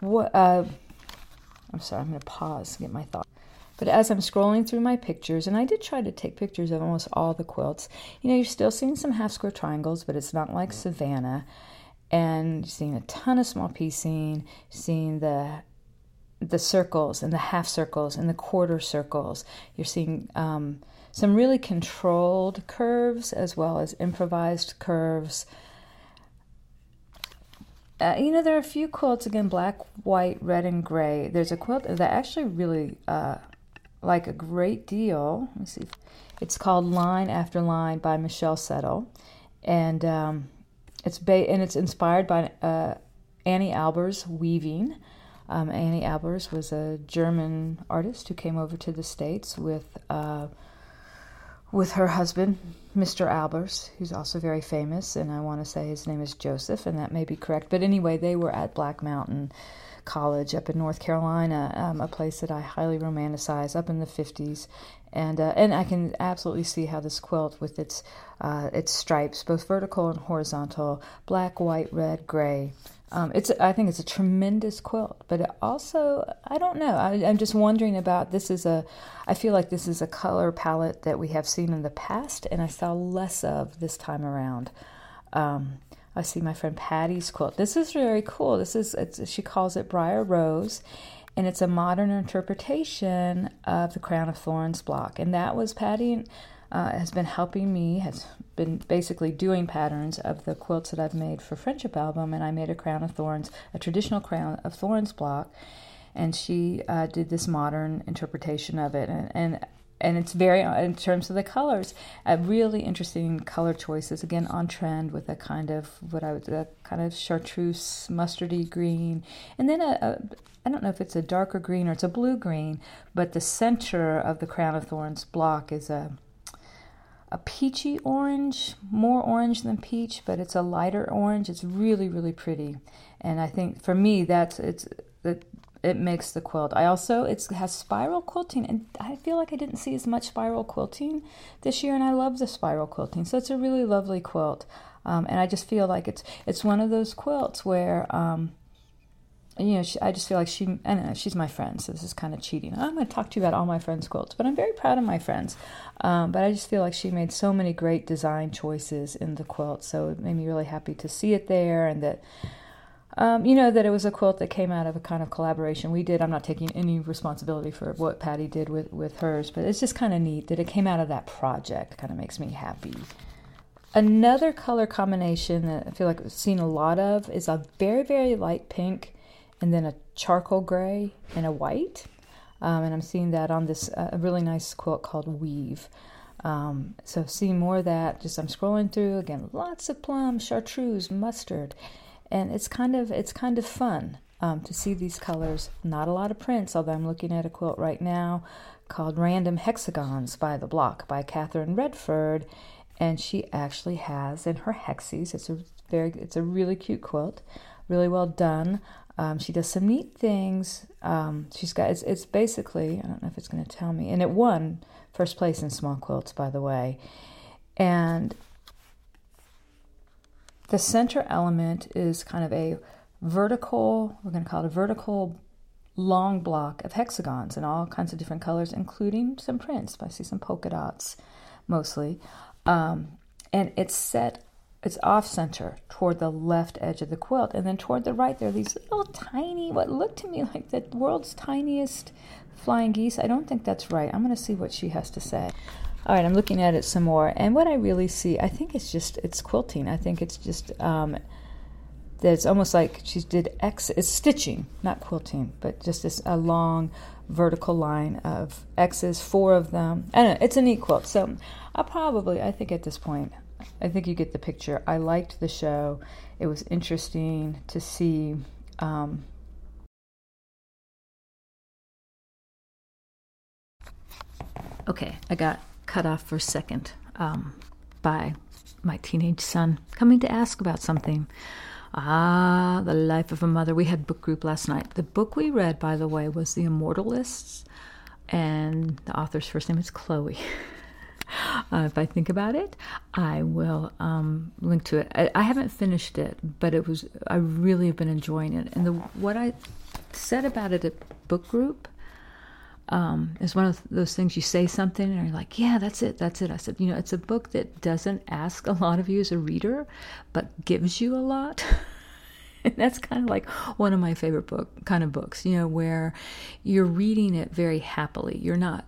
what? Uh, I'm sorry. I'm going to pause and get my thoughts. But as I'm scrolling through my pictures, and I did try to take pictures of almost all the quilts, you know, you're still seeing some half square triangles, but it's not like Savannah. And you're seeing a ton of small piecing, seeing the the circles and the half circles and the quarter circles. You're seeing um, some really controlled curves as well as improvised curves. Uh, you know, there are a few quilts again black, white, red, and gray. There's a quilt that actually really uh, like a great deal. Let me see. It's called Line After Line by Michelle Settle. And um, it's ba- and it's inspired by uh, Anni Albers weaving. Um, Anni Albers was a German artist who came over to the States with uh, with her husband, Mr. Albers, who's also very famous, and I want to say his name is Joseph, and that may be correct. But anyway, they were at Black Mountain College up in North Carolina, um, a place that I highly romanticize, up in the 50s. And, uh, and I can absolutely see how this quilt, with its, uh, its stripes, both vertical and horizontal, black, white, red, gray, um, it's I think it's a tremendous quilt, but it also I don't know. I, am just wondering about this is a I feel like this is a color palette that we have seen in the past, and I saw less of this time around. Um, I see my friend Patty's quilt. This is very cool. This is she calls it Briar Rose, and it's a modern interpretation of the Crown of Thorns block, and that was Patty uh, has been helping me, has been basically doing patterns of the quilts that I've made for Friendship Album, and I made a crown of thorns, a traditional crown of thorns block, and she uh, did this modern interpretation of it, and, and and it's very in terms of the colors really interesting color choices again on trend with a kind of what i would a kind of chartreuse mustardy green and then a, a I don't know if it's a darker green or it's a blue green, but the center of the crown of thorns block is a a peachy orange, more orange than peach, but it's a lighter orange. It's really, really pretty. And I think for me, that's it's it, it makes the quilt. I also it has spiral quilting, and I feel like I didn't see as much spiral quilting this year, and I love the spiral quilting. So it's a really lovely quilt, um, and I just feel like it's it's one of those quilts where. Um, you know, she, I just feel like she, I don't know, she's my friend, so this is kind of cheating. I'm going to talk to you about all my friends' quilts, but I'm very proud of my friends. Um, but I just feel like she made so many great design choices in the quilt, so it made me really happy to see it there and that um, you know that it was a quilt that came out of a kind of collaboration we did. I'm not taking any responsibility for what Patty did with, with hers, but it's just kind of neat that it came out of that project. Kind of makes me happy. Another color combination that I feel like I've seen a lot of is a very, very light pink and then a charcoal gray and a white. Um, and I'm seeing that on this uh, really nice quilt called Weave. Um, so seeing more of that, just I'm scrolling through again, lots of plum, chartreuse, mustard, and it's kind of it's kind of fun um, to see these colors. Not a lot of prints, although I'm looking at a quilt right now called Random Hexagons by the Block by Catherine Redford, and she actually has in her hexes. It's a very it's a really cute quilt, really well done. Um, she does some neat things. Um, she's got it's, it's basically I don't know if it's going to tell me, and it won first place in small quilts by the way, and the center element is kind of a vertical, we're going to call it a vertical long block of hexagons in all kinds of different colors, including some prints. I see some polka dots mostly. Um, and it's set, it's off center toward the left edge of the quilt. And then toward the right, there are these little tiny, what looked to me like the world's tiniest flying geese. I don't think that's right. I'm going to see what she has to say. All right, I'm looking at it some more, and what I really see, I think it's just it's quilting. I think it's just um, that it's almost like she did X. It's stitching, not quilting, but just this a long vertical line of X's, four of them. I know it's a neat quilt. So I probably, I think at this point, I think you get the picture. I liked the show. It was interesting to see. Um, okay, I got cut off for a second um, by my teenage son coming to ask about something. Ah, the life of a mother. We had book group last night. The book we read, by the way, was The Immortalists, and the author's first name is Chloe. (laughs) Uh, if I think about it, I will um, link to it. I, I, haven't finished it, but it was I really have been enjoying it. And the what I said about it at book group um, it's one of those things you say something and you're like, yeah, that's it, that's it. I said, you know, it's a book that doesn't ask a lot of you as a reader, but gives you a lot. (laughs) and that's kind of like one of my favorite book kind of books, you know, where you're reading it very happily. You're not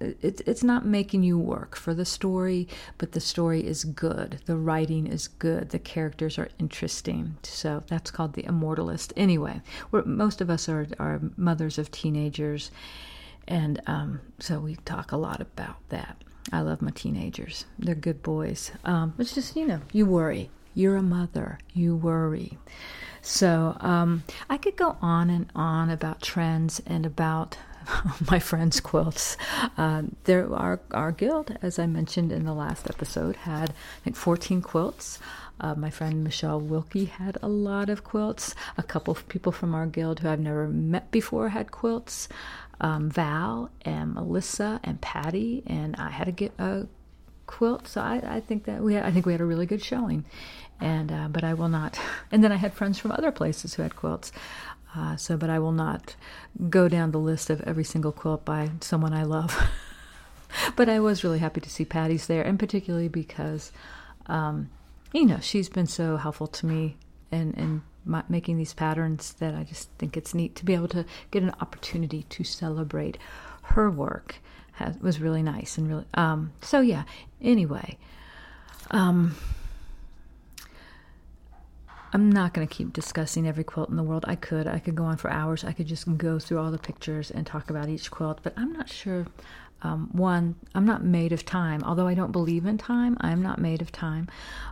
it, it's not making you work for the story, but the story is good. The writing is good. The characters are interesting. So that's called The Immortalist. Anyway, most of us are, are mothers of teenagers, and um, so we talk a lot about that. I love my teenagers. They're good boys. Um, it's just, you know, you worry. You're a mother. You worry. So um, I could go on and on about trends and about (laughs) my friends' quilts. Uh, there, our our guild, as I mentioned in the last episode, had I think 14 quilts. Uh, my friend Michelle Wilkie had a lot of quilts. A couple of people from our guild who I've never met before had quilts um, Val and Melissa and Patty, and I had to get a quilt. So I, I think that we had, I think we had a really good showing, and uh, but I will not. (laughs) And then I had friends from other places who had quilts. Uh, so, but I will not go down the list of every single quilt by someone I love. (laughs) but I was really happy to see Patty's there, and particularly because, um, you know, she's been so helpful to me and and making these patterns that I just think it's neat to be able to get an opportunity to celebrate her work has, was really nice and really um, so yeah anyway um, I'm not going to keep discussing every quilt in the world. I could. I could go on for hours. I could just go through all the pictures and talk about each quilt, but I'm not sure. Um, one, I'm not made of time. Although I don't believe in time, I'm not made of time,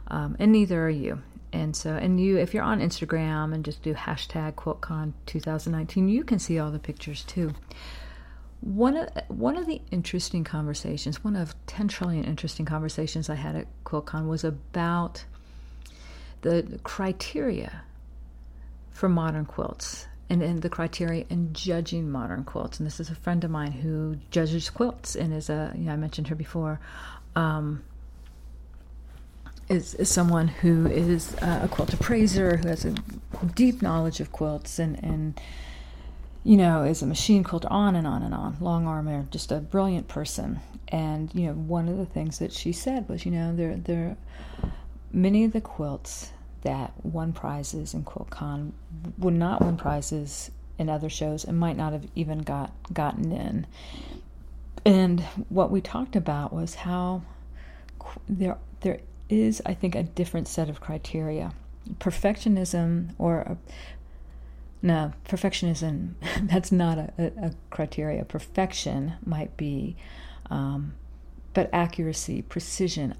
um, and neither are you and so and you if you're on instagram and just do hashtag quiltcon 2019 you can see all the pictures too one of one of the interesting conversations one of 10 trillion interesting conversations i had at quiltcon was about the criteria for modern quilts and, and the criteria in judging modern quilts. And this is a friend of mine who judges quilts and is a, you know, I mentioned her before, um, is, is someone who is uh, a quilt appraiser, who has a deep knowledge of quilts and, and you know, is a machine quilter, on and on and on. Long armer, just a brilliant person. And, you know, one of the things that she said was, you know, there, there, many of the quilts that won prizes in QuiltCon would not win prizes in other shows and might not have even got gotten in. And what we talked about was how there there is, I think, a different set of criteria. Perfectionism or a, no, perfectionism, (laughs) that's not a, a, criteria. Perfection might be, um, but accuracy, precision,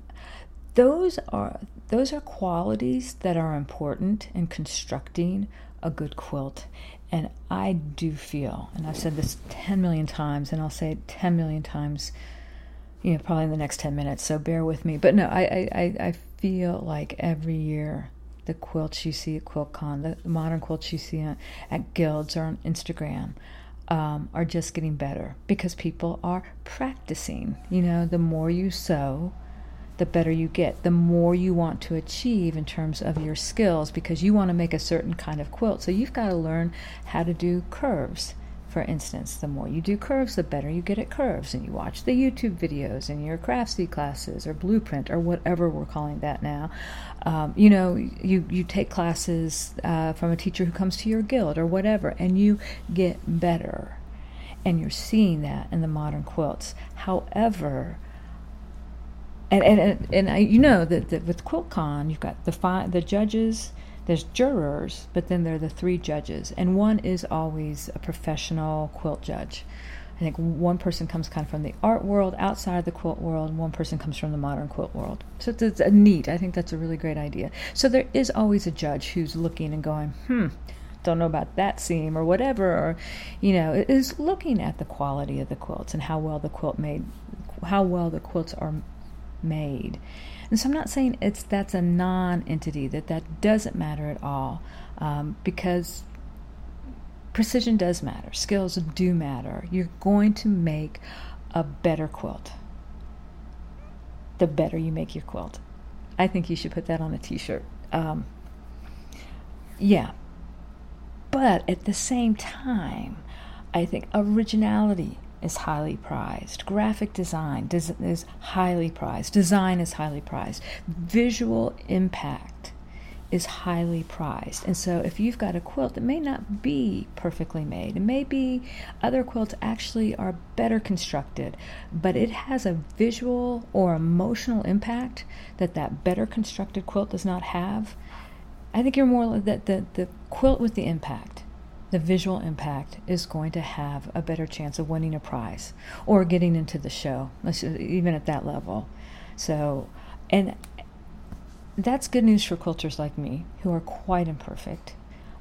those are those are qualities that are important in constructing a good quilt. And I do feel, and I've said this 10 million times, and I'll say it 10 million times, you know, probably in the next 10 minutes, so bear with me. But no, I, I, I feel like every year the quilts you see at QuiltCon, the modern quilts you see at Guilds or on Instagram, um, are just getting better because people are practicing. You know, the more you sew, the better you get, the more you want to achieve in terms of your skills because you want to make a certain kind of quilt. So you've got to learn how to do curves. For instance, the more you do curves, the better you get at curves. And you watch the YouTube videos in your Craftsy classes or Blueprint or whatever we're calling that now. Um, you know, you, you take classes uh, from a teacher who comes to your guild or whatever, and you get better. And you're seeing that in the modern quilts. However, and and and I, you know that, that with QuiltCon you've got the five the judges there's jurors but then there are the three judges. And one is always a professional quilt judge. I think one person comes kind of from the art world outside of the quilt world one person comes from the modern quilt world. So it's, a neat i think that's a really great idea. So there is always a judge who's looking and going hmm don't know about that seam or whatever or you know is looking at the quality of the quilts and how well the quilt made how well the quilts are made. And so I'm not saying it's that's a non-entity that that doesn't matter at all, um, because precision does matter, skills do matter. You're going to make a better quilt. The better you make your quilt, I think you should put that on a T-shirt. Um, yeah, but at the same time, I think originality is highly prized. Graphic design is highly prized. Design is highly prized. Visual impact is highly prized. And so if you've got a quilt that may not be perfectly made, and maybe other quilts actually are better constructed, but it has a visual or emotional impact that that better constructed quilt does not have, I think you're more that the, the quilt with the impact the visual impact is going to have a better chance of winning a prize or getting into the show, even at that level. So, and that's good news for quilters like me who are quite imperfect.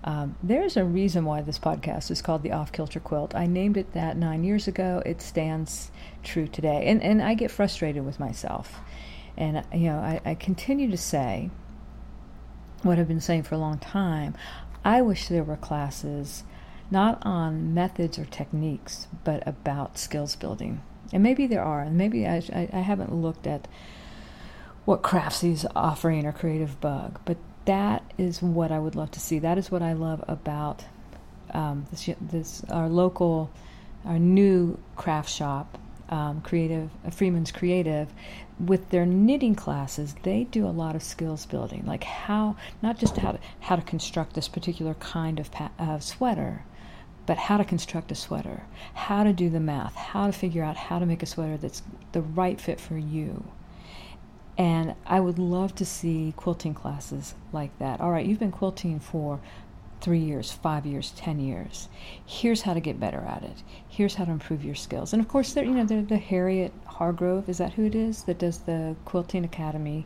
Um, there's a reason why this podcast is called the Off Kilter Quilt. I named it that nine years ago. It stands true today, and and I get frustrated with myself, and you know I, I continue to say what I've been saying for a long time. I wish there were classes not on methods or techniques, but about skills building. And maybe there are, and maybe I, I, I haven't looked at what Craftsy's offering or Creative Bug, but that is what I would love to see. That is what I love about um, this, this our local, our new craft shop, um, Creative uh, Freeman's Creative with their knitting classes, they do a lot of skills building, like how not just how to, how to construct this particular kind of pa- sweater, but how to construct a sweater, how to do the math, how to figure out how to make a sweater that's the right fit for you. And I would love to see quilting classes like that. All right, you've been quilting for three years, five years, ten years. Here's how to get better at it. Here's how to improve your skills. And of course, there, you know, the, the Harriet Hargrave is that who it is that does the Quilting Academy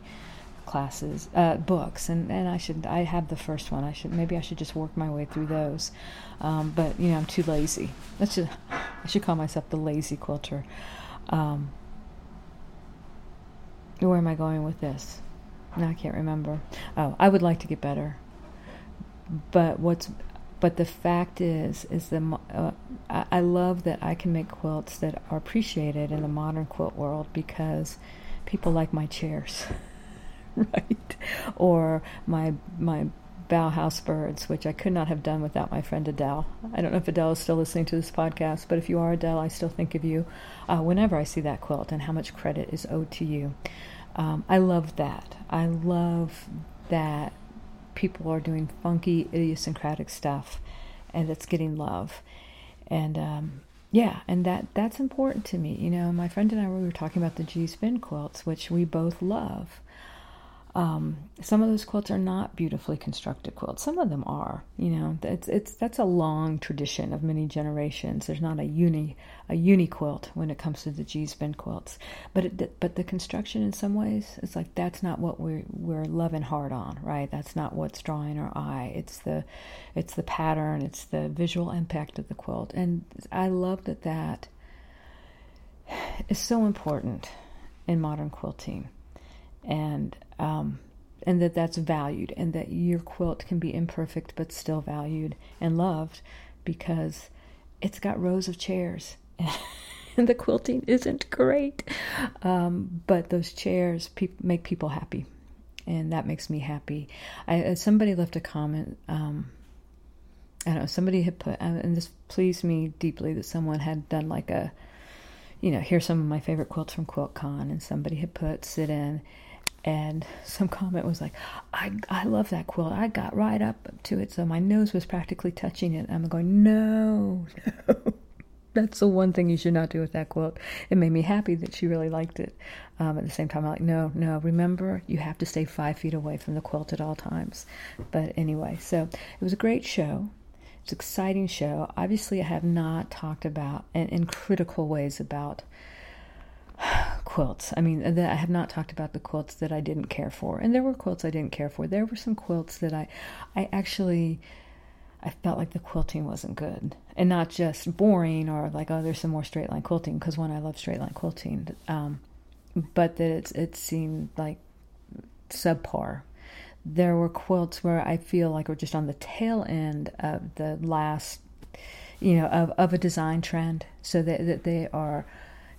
classes, uh, books. And and I should I have the first one. I should maybe I should just work my way through those. Um, but you know, I'm too lazy. Let's just I should call myself the lazy quilter. Um, where am I going with this? No, I can't remember. Oh, I would like to get better but what's but the fact is, is the uh, I love that I can make quilts that are appreciated in the modern quilt world because people like my chairs, (laughs) right? Or my my Bauhaus birds, which I could not have done without my friend Adele. I don't know if Adele is still listening to this podcast, but if you are Adele, I still think of you uh, whenever I see that quilt and how much credit is owed to you. Um, I love that. I love that people are doing funky, idiosyncratic stuff, and it's getting love. And um, yeah, and that that's important to me. You know, my friend and I we were talking about the Gee's Bend quilts, which we both love. Um, some of those quilts are not beautifully constructed quilts. Some of them are. You know, it's it's that's a long tradition of many generations. There's not a uni a uni quilt when it comes to the Gee's Bend quilts, but it, but the construction in some ways it's like that's not what we're we're loving hard on, right? That's not what's drawing our eye. It's the it's the pattern. It's the visual impact of the quilt, and I love that that is so important in modern quilting and um, and that that's valued and that your quilt can be imperfect but still valued and loved because it's got rows of chairs. (laughs) And the quilting isn't great um, but those chairs pe- make people happy and that makes me happy. I, uh, somebody left a comment um, I don't know somebody had put uh, and this pleased me deeply that someone had done like a you know here's some of my favorite quilts from QuiltCon and somebody had put sit in and some comment was like, I, I love that quilt. I got right up to it, so my nose was practically touching it. I'm going, no, (laughs) no. That's the one thing you should not do with that quilt. It made me happy that she really liked it. Um, at the same time, I'm like, no, no, remember, you have to stay five feet away from the quilt at all times. But anyway, so it was a great show. It's an exciting show. Obviously, I have not talked about, in, in critical ways, about (sighs) quilts. I mean, I have not talked about the quilts that I didn't care for, and there were quilts I didn't care for. There were some quilts that I, I actually, I felt like the quilting wasn't good, and not just boring or like oh, there's some more straight line quilting because one I love straight line quilting, um, but that it's it seemed like subpar. There were quilts where I feel like we're just on the tail end of the last, you know, of, of a design trend, so that, that they are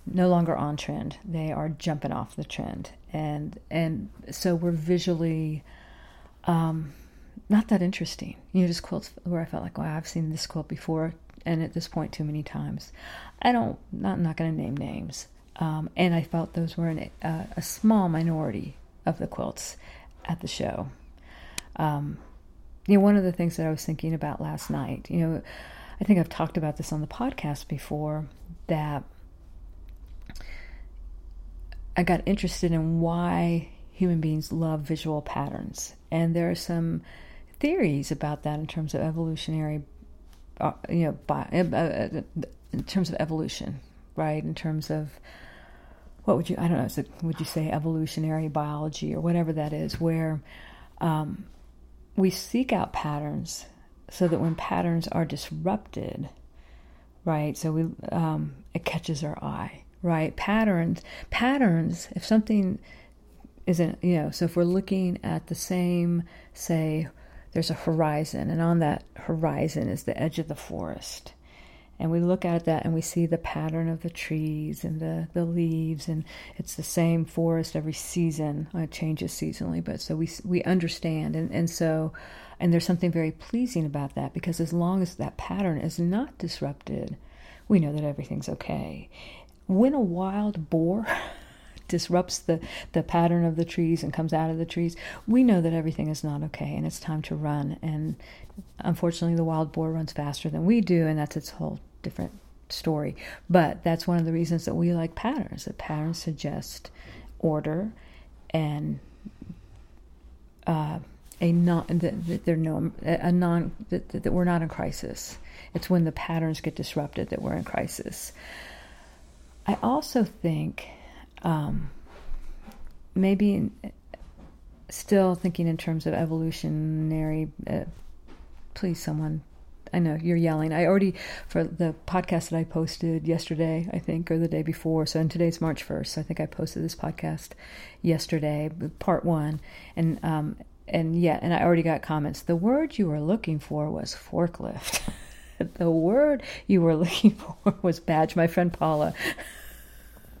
no longer on trend. They are jumping off the trend, and and so we're visually um, not that interesting. You know, just quilts where I felt like, wow, I've seen this quilt before, and at this point, too many times. I don't. Not, not going to name names, um, and I felt those were an, uh, a small minority of the quilts at the show. Um, you know, one of the things that I was thinking about last night. You know, I think I've talked about this on the podcast before. That I got interested in why human beings love visual patterns. And there are some theories about that in terms of evolutionary, uh, you know, by, uh, uh, in terms of evolution, right? In terms of what would you, I don't know, it, would you say evolutionary biology or whatever that is, where um, we seek out patterns so that when patterns are disrupted, right, so we, um, it catches our eye right? Patterns, patterns, if something isn't, you know, so if we're looking at the same, say, there's a horizon, and on that horizon is the edge of the forest. And we look at that and we see the pattern of the trees and the, the leaves, and it's the same forest every season. Uh, it changes seasonally, but so we, we understand. And, and so, and there's something very pleasing about that because as long as that pattern is not disrupted, we know that everything's okay when a wild boar (laughs) disrupts the, the pattern of the trees and comes out of the trees, we know that everything is not okay and it's time to run. And unfortunately, the wild boar runs faster than we do, and that's its whole different story. But that's one of the reasons that we like patterns. That patterns suggest order and uh, a non that, they're no a non that, that we're not in crisis. It's when the patterns get disrupted that we're in crisis. I also think um, maybe still thinking in terms of evolutionary. Uh, please, someone. I know you're yelling. I already for the podcast that I posted yesterday, I think, or the day before. So, and today's March first. So I think I posted this podcast yesterday, part one, and um, and yeah, and I already got comments. The word you were looking for was forklift. (laughs) the word you were looking (laughs) for was badge. My friend Paula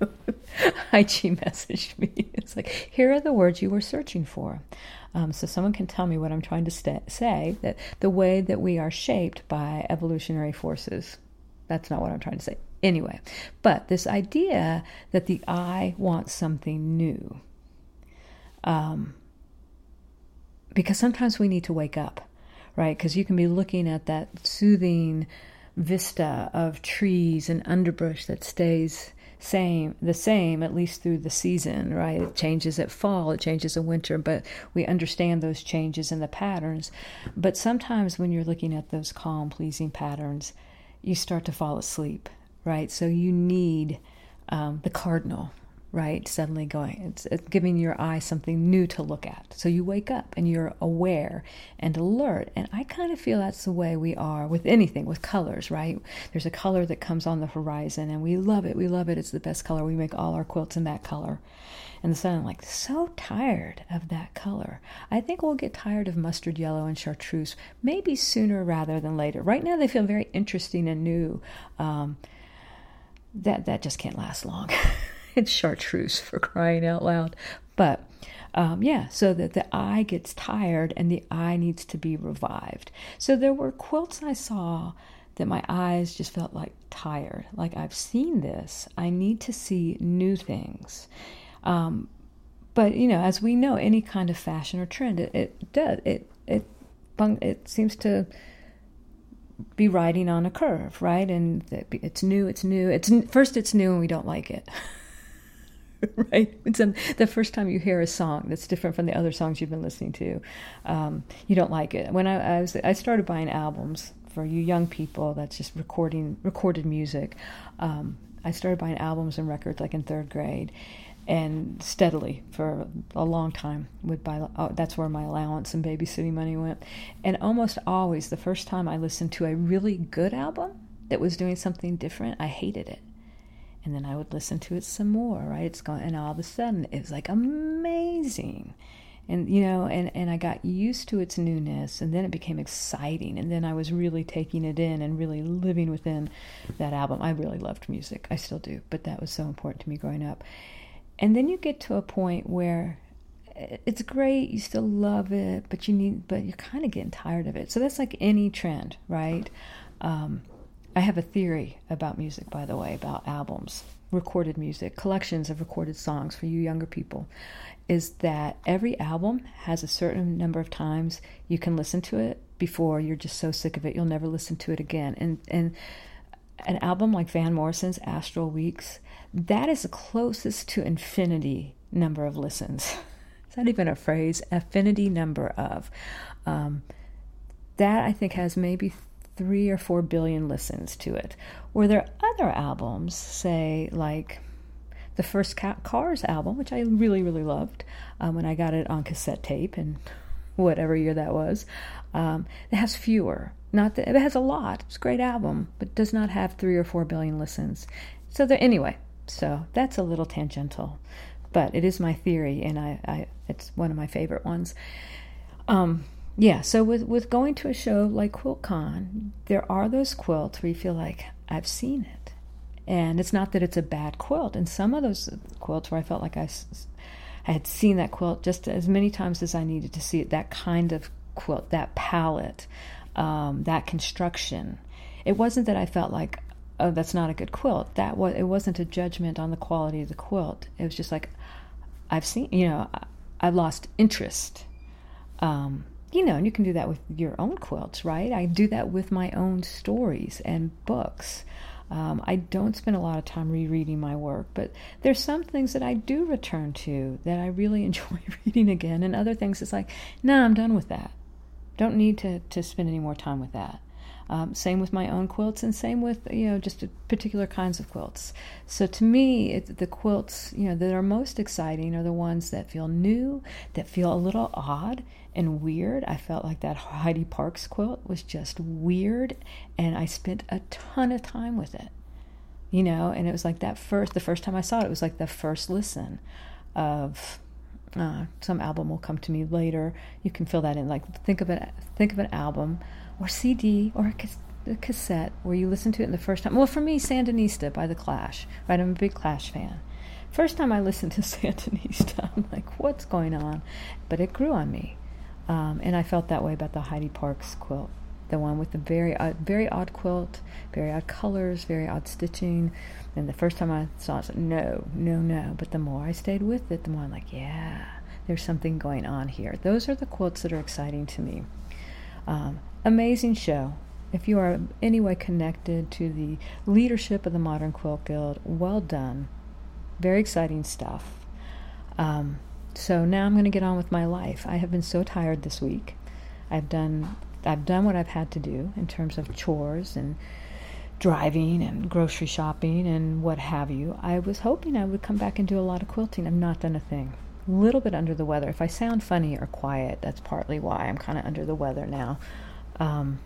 (laughs) IG messaged me. It's like, here are the words you were searching for. Um, so someone can tell me what I'm trying to st- say, that the way that we are shaped by evolutionary forces. That's not what I'm trying to say. Anyway, but this idea that the eye wants something new. Um, because sometimes we need to wake up, right? Because you can be looking at that soothing vista of trees and underbrush that stays same the same at least through the season right? It changes at fall it changes in winter but we understand those changes in the patterns. But sometimes when you're looking at those calm pleasing patterns you start to fall asleep right? So you need um, the cardinal right? Suddenly going, it's, it's, giving your eye something new to look at. So you wake up and you're aware and alert. And I kind of feel that's the way we are with anything, with colors, right? There's a color that comes on the horizon and we love it. We love it. It's the best color. We make all our quilts in that color. And so I'm like, so tired of that color. I think we'll get tired of mustard yellow and chartreuse maybe sooner rather than later. Right now, they feel very interesting and new. Um, that that just can't last long. (laughs) (laughs) it's chartreuse for crying out loud. But um, yeah, so that the eye gets tired and the eye needs to be revived. So there were quilts I saw that my eyes just felt like tired. Like I've seen this. I need to see new things. Um, but you know, as we know, any kind of fashion or trend, it, it does it it it seems to be riding on a curve, right? And it's new, it's new. It's first it's new and we don't like it. (laughs) (laughs) right? The first time you hear a song that's different from the other songs you've been listening to, um, you don't like it. When I, I, was, I started buying albums for you young people. That's just recording recorded music. Um, I started buying albums and records like in third grade, and steadily for a long time would buy. Oh, that's where my allowance and babysitting money went. And almost always, the first time I listened to a really good album that was doing something different, I hated it and then I would listen to it some more, right? It's going, and all of a sudden it was like amazing. And, you know, and, and I got used to its newness, and then it became exciting. And then I was really taking it in and really living within that album. I really loved music. I still do, but that was so important to me growing up. And then you get to a point where it's great, you still love it, but you need, but you're kind of getting tired of it. So that's like any trend, right? Um, I have a theory about music, by the way, about albums, recorded music, collections of recorded songs for you younger people, is that every album has a certain number of times you can listen to it before you're just so sick of it you'll never listen to it again. And and an album like Van Morrison's Astral Weeks, that is the closest to infinity number of listens. (laughs) Is that even a phrase? Affinity number of. Um, that I think has maybe three or four billion listens to it. Were there other albums, say like the first Cars album, which I really, really loved um, when I got it on cassette tape and (laughs) whatever year that was, um, it has fewer. Not that it has a lot. It's a great album, but does not have three or four billion listens. So there, anyway. So that's a little tangential, but it is my theory, and I, I it's one of my favorite ones. Um, yeah, so with, with going to a show like QuiltCon, there are those quilts where you feel like, I've seen it. And it's not that it's a bad quilt. And some of those quilts where I felt like I, I had seen that quilt just as many times as I needed to see it, that kind of quilt, that palette, um, that construction. It wasn't that I felt like, oh, that's not a good quilt. That was, it wasn't a judgment on the quality of the quilt. It was just like, I've seen, you know, I've lost interest. Um, you know, and you can do that with your own quilts, right? I do that with my own stories and books. Um, I don't spend a lot of time rereading my work, but there's some things that I do return to that I really (laughs) enjoy reading again, and other things it's like, nah, I'm done with that. Don't need to, to spend any more time with that. Um, same with my own quilts, and same with you know just particular kinds of quilts. So to me, it, the quilts you know that are most exciting are the ones that feel new, that feel a little odd and weird. I felt like that Heidi Parkes quilt was just weird, and I spent a ton of time with it. You know, and it was like that first. The first time I saw it, it was like the first listen of Uh, some album will come to me later. You can fill that in. Like think of it. Think of an album, or CD, or a, a cassette where you listen to it in the first time. Well, for me, Sandinista by the Clash. Right, I'm a big Clash fan. First time I listened to (laughs) Sandinista, I'm like, what's going on? But it grew on me, um, and I felt that way about the Heidi Parkes quilt the one with the very odd, very odd quilt, very odd colors, very odd stitching. And the first time I saw it, I said, no, no, no. But the more I stayed with it, the more I'm like, yeah, there's something going on here. Those are the quilts that are exciting to me. Um, amazing show. If you are any way connected to the leadership of the Modern Quilt Guild, well done. Very exciting stuff. Um, so now I'm going to get on with my life. I have been so tired this week. I've done I've done what I've had to do in terms of chores and driving and grocery shopping and what have you. I was hoping I would come back and do a lot of quilting. I've not done a thing. A little bit under the weather. If I sound funny or quiet, that's partly why I'm kind of under the weather now. Um,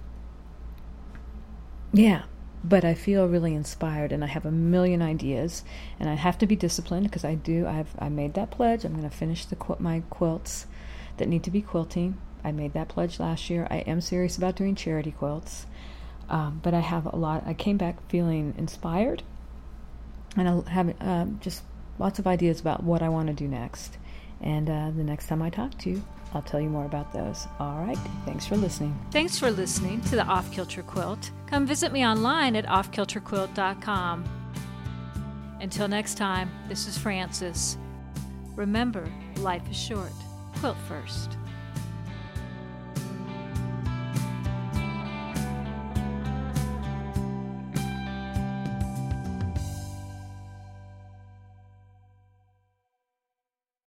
yeah, but I feel really inspired and I have a million ideas and I have to be disciplined because I do. I've I made that pledge. I'm going to finish the my quilts that need to be quilting I made that pledge last year. I am serious about doing charity quilts, um, but I have a lot. I came back feeling inspired, and I have uh, just lots of ideas about what I want to do next. And uh, the next time I talk to you, I'll tell you more about those. All right. Thanks for listening. Thanks for listening to the Off Kilter Quilt. Come visit me online at offkilterquilt.com. Until next time, this is Frances. Remember, life is short. Quilt first.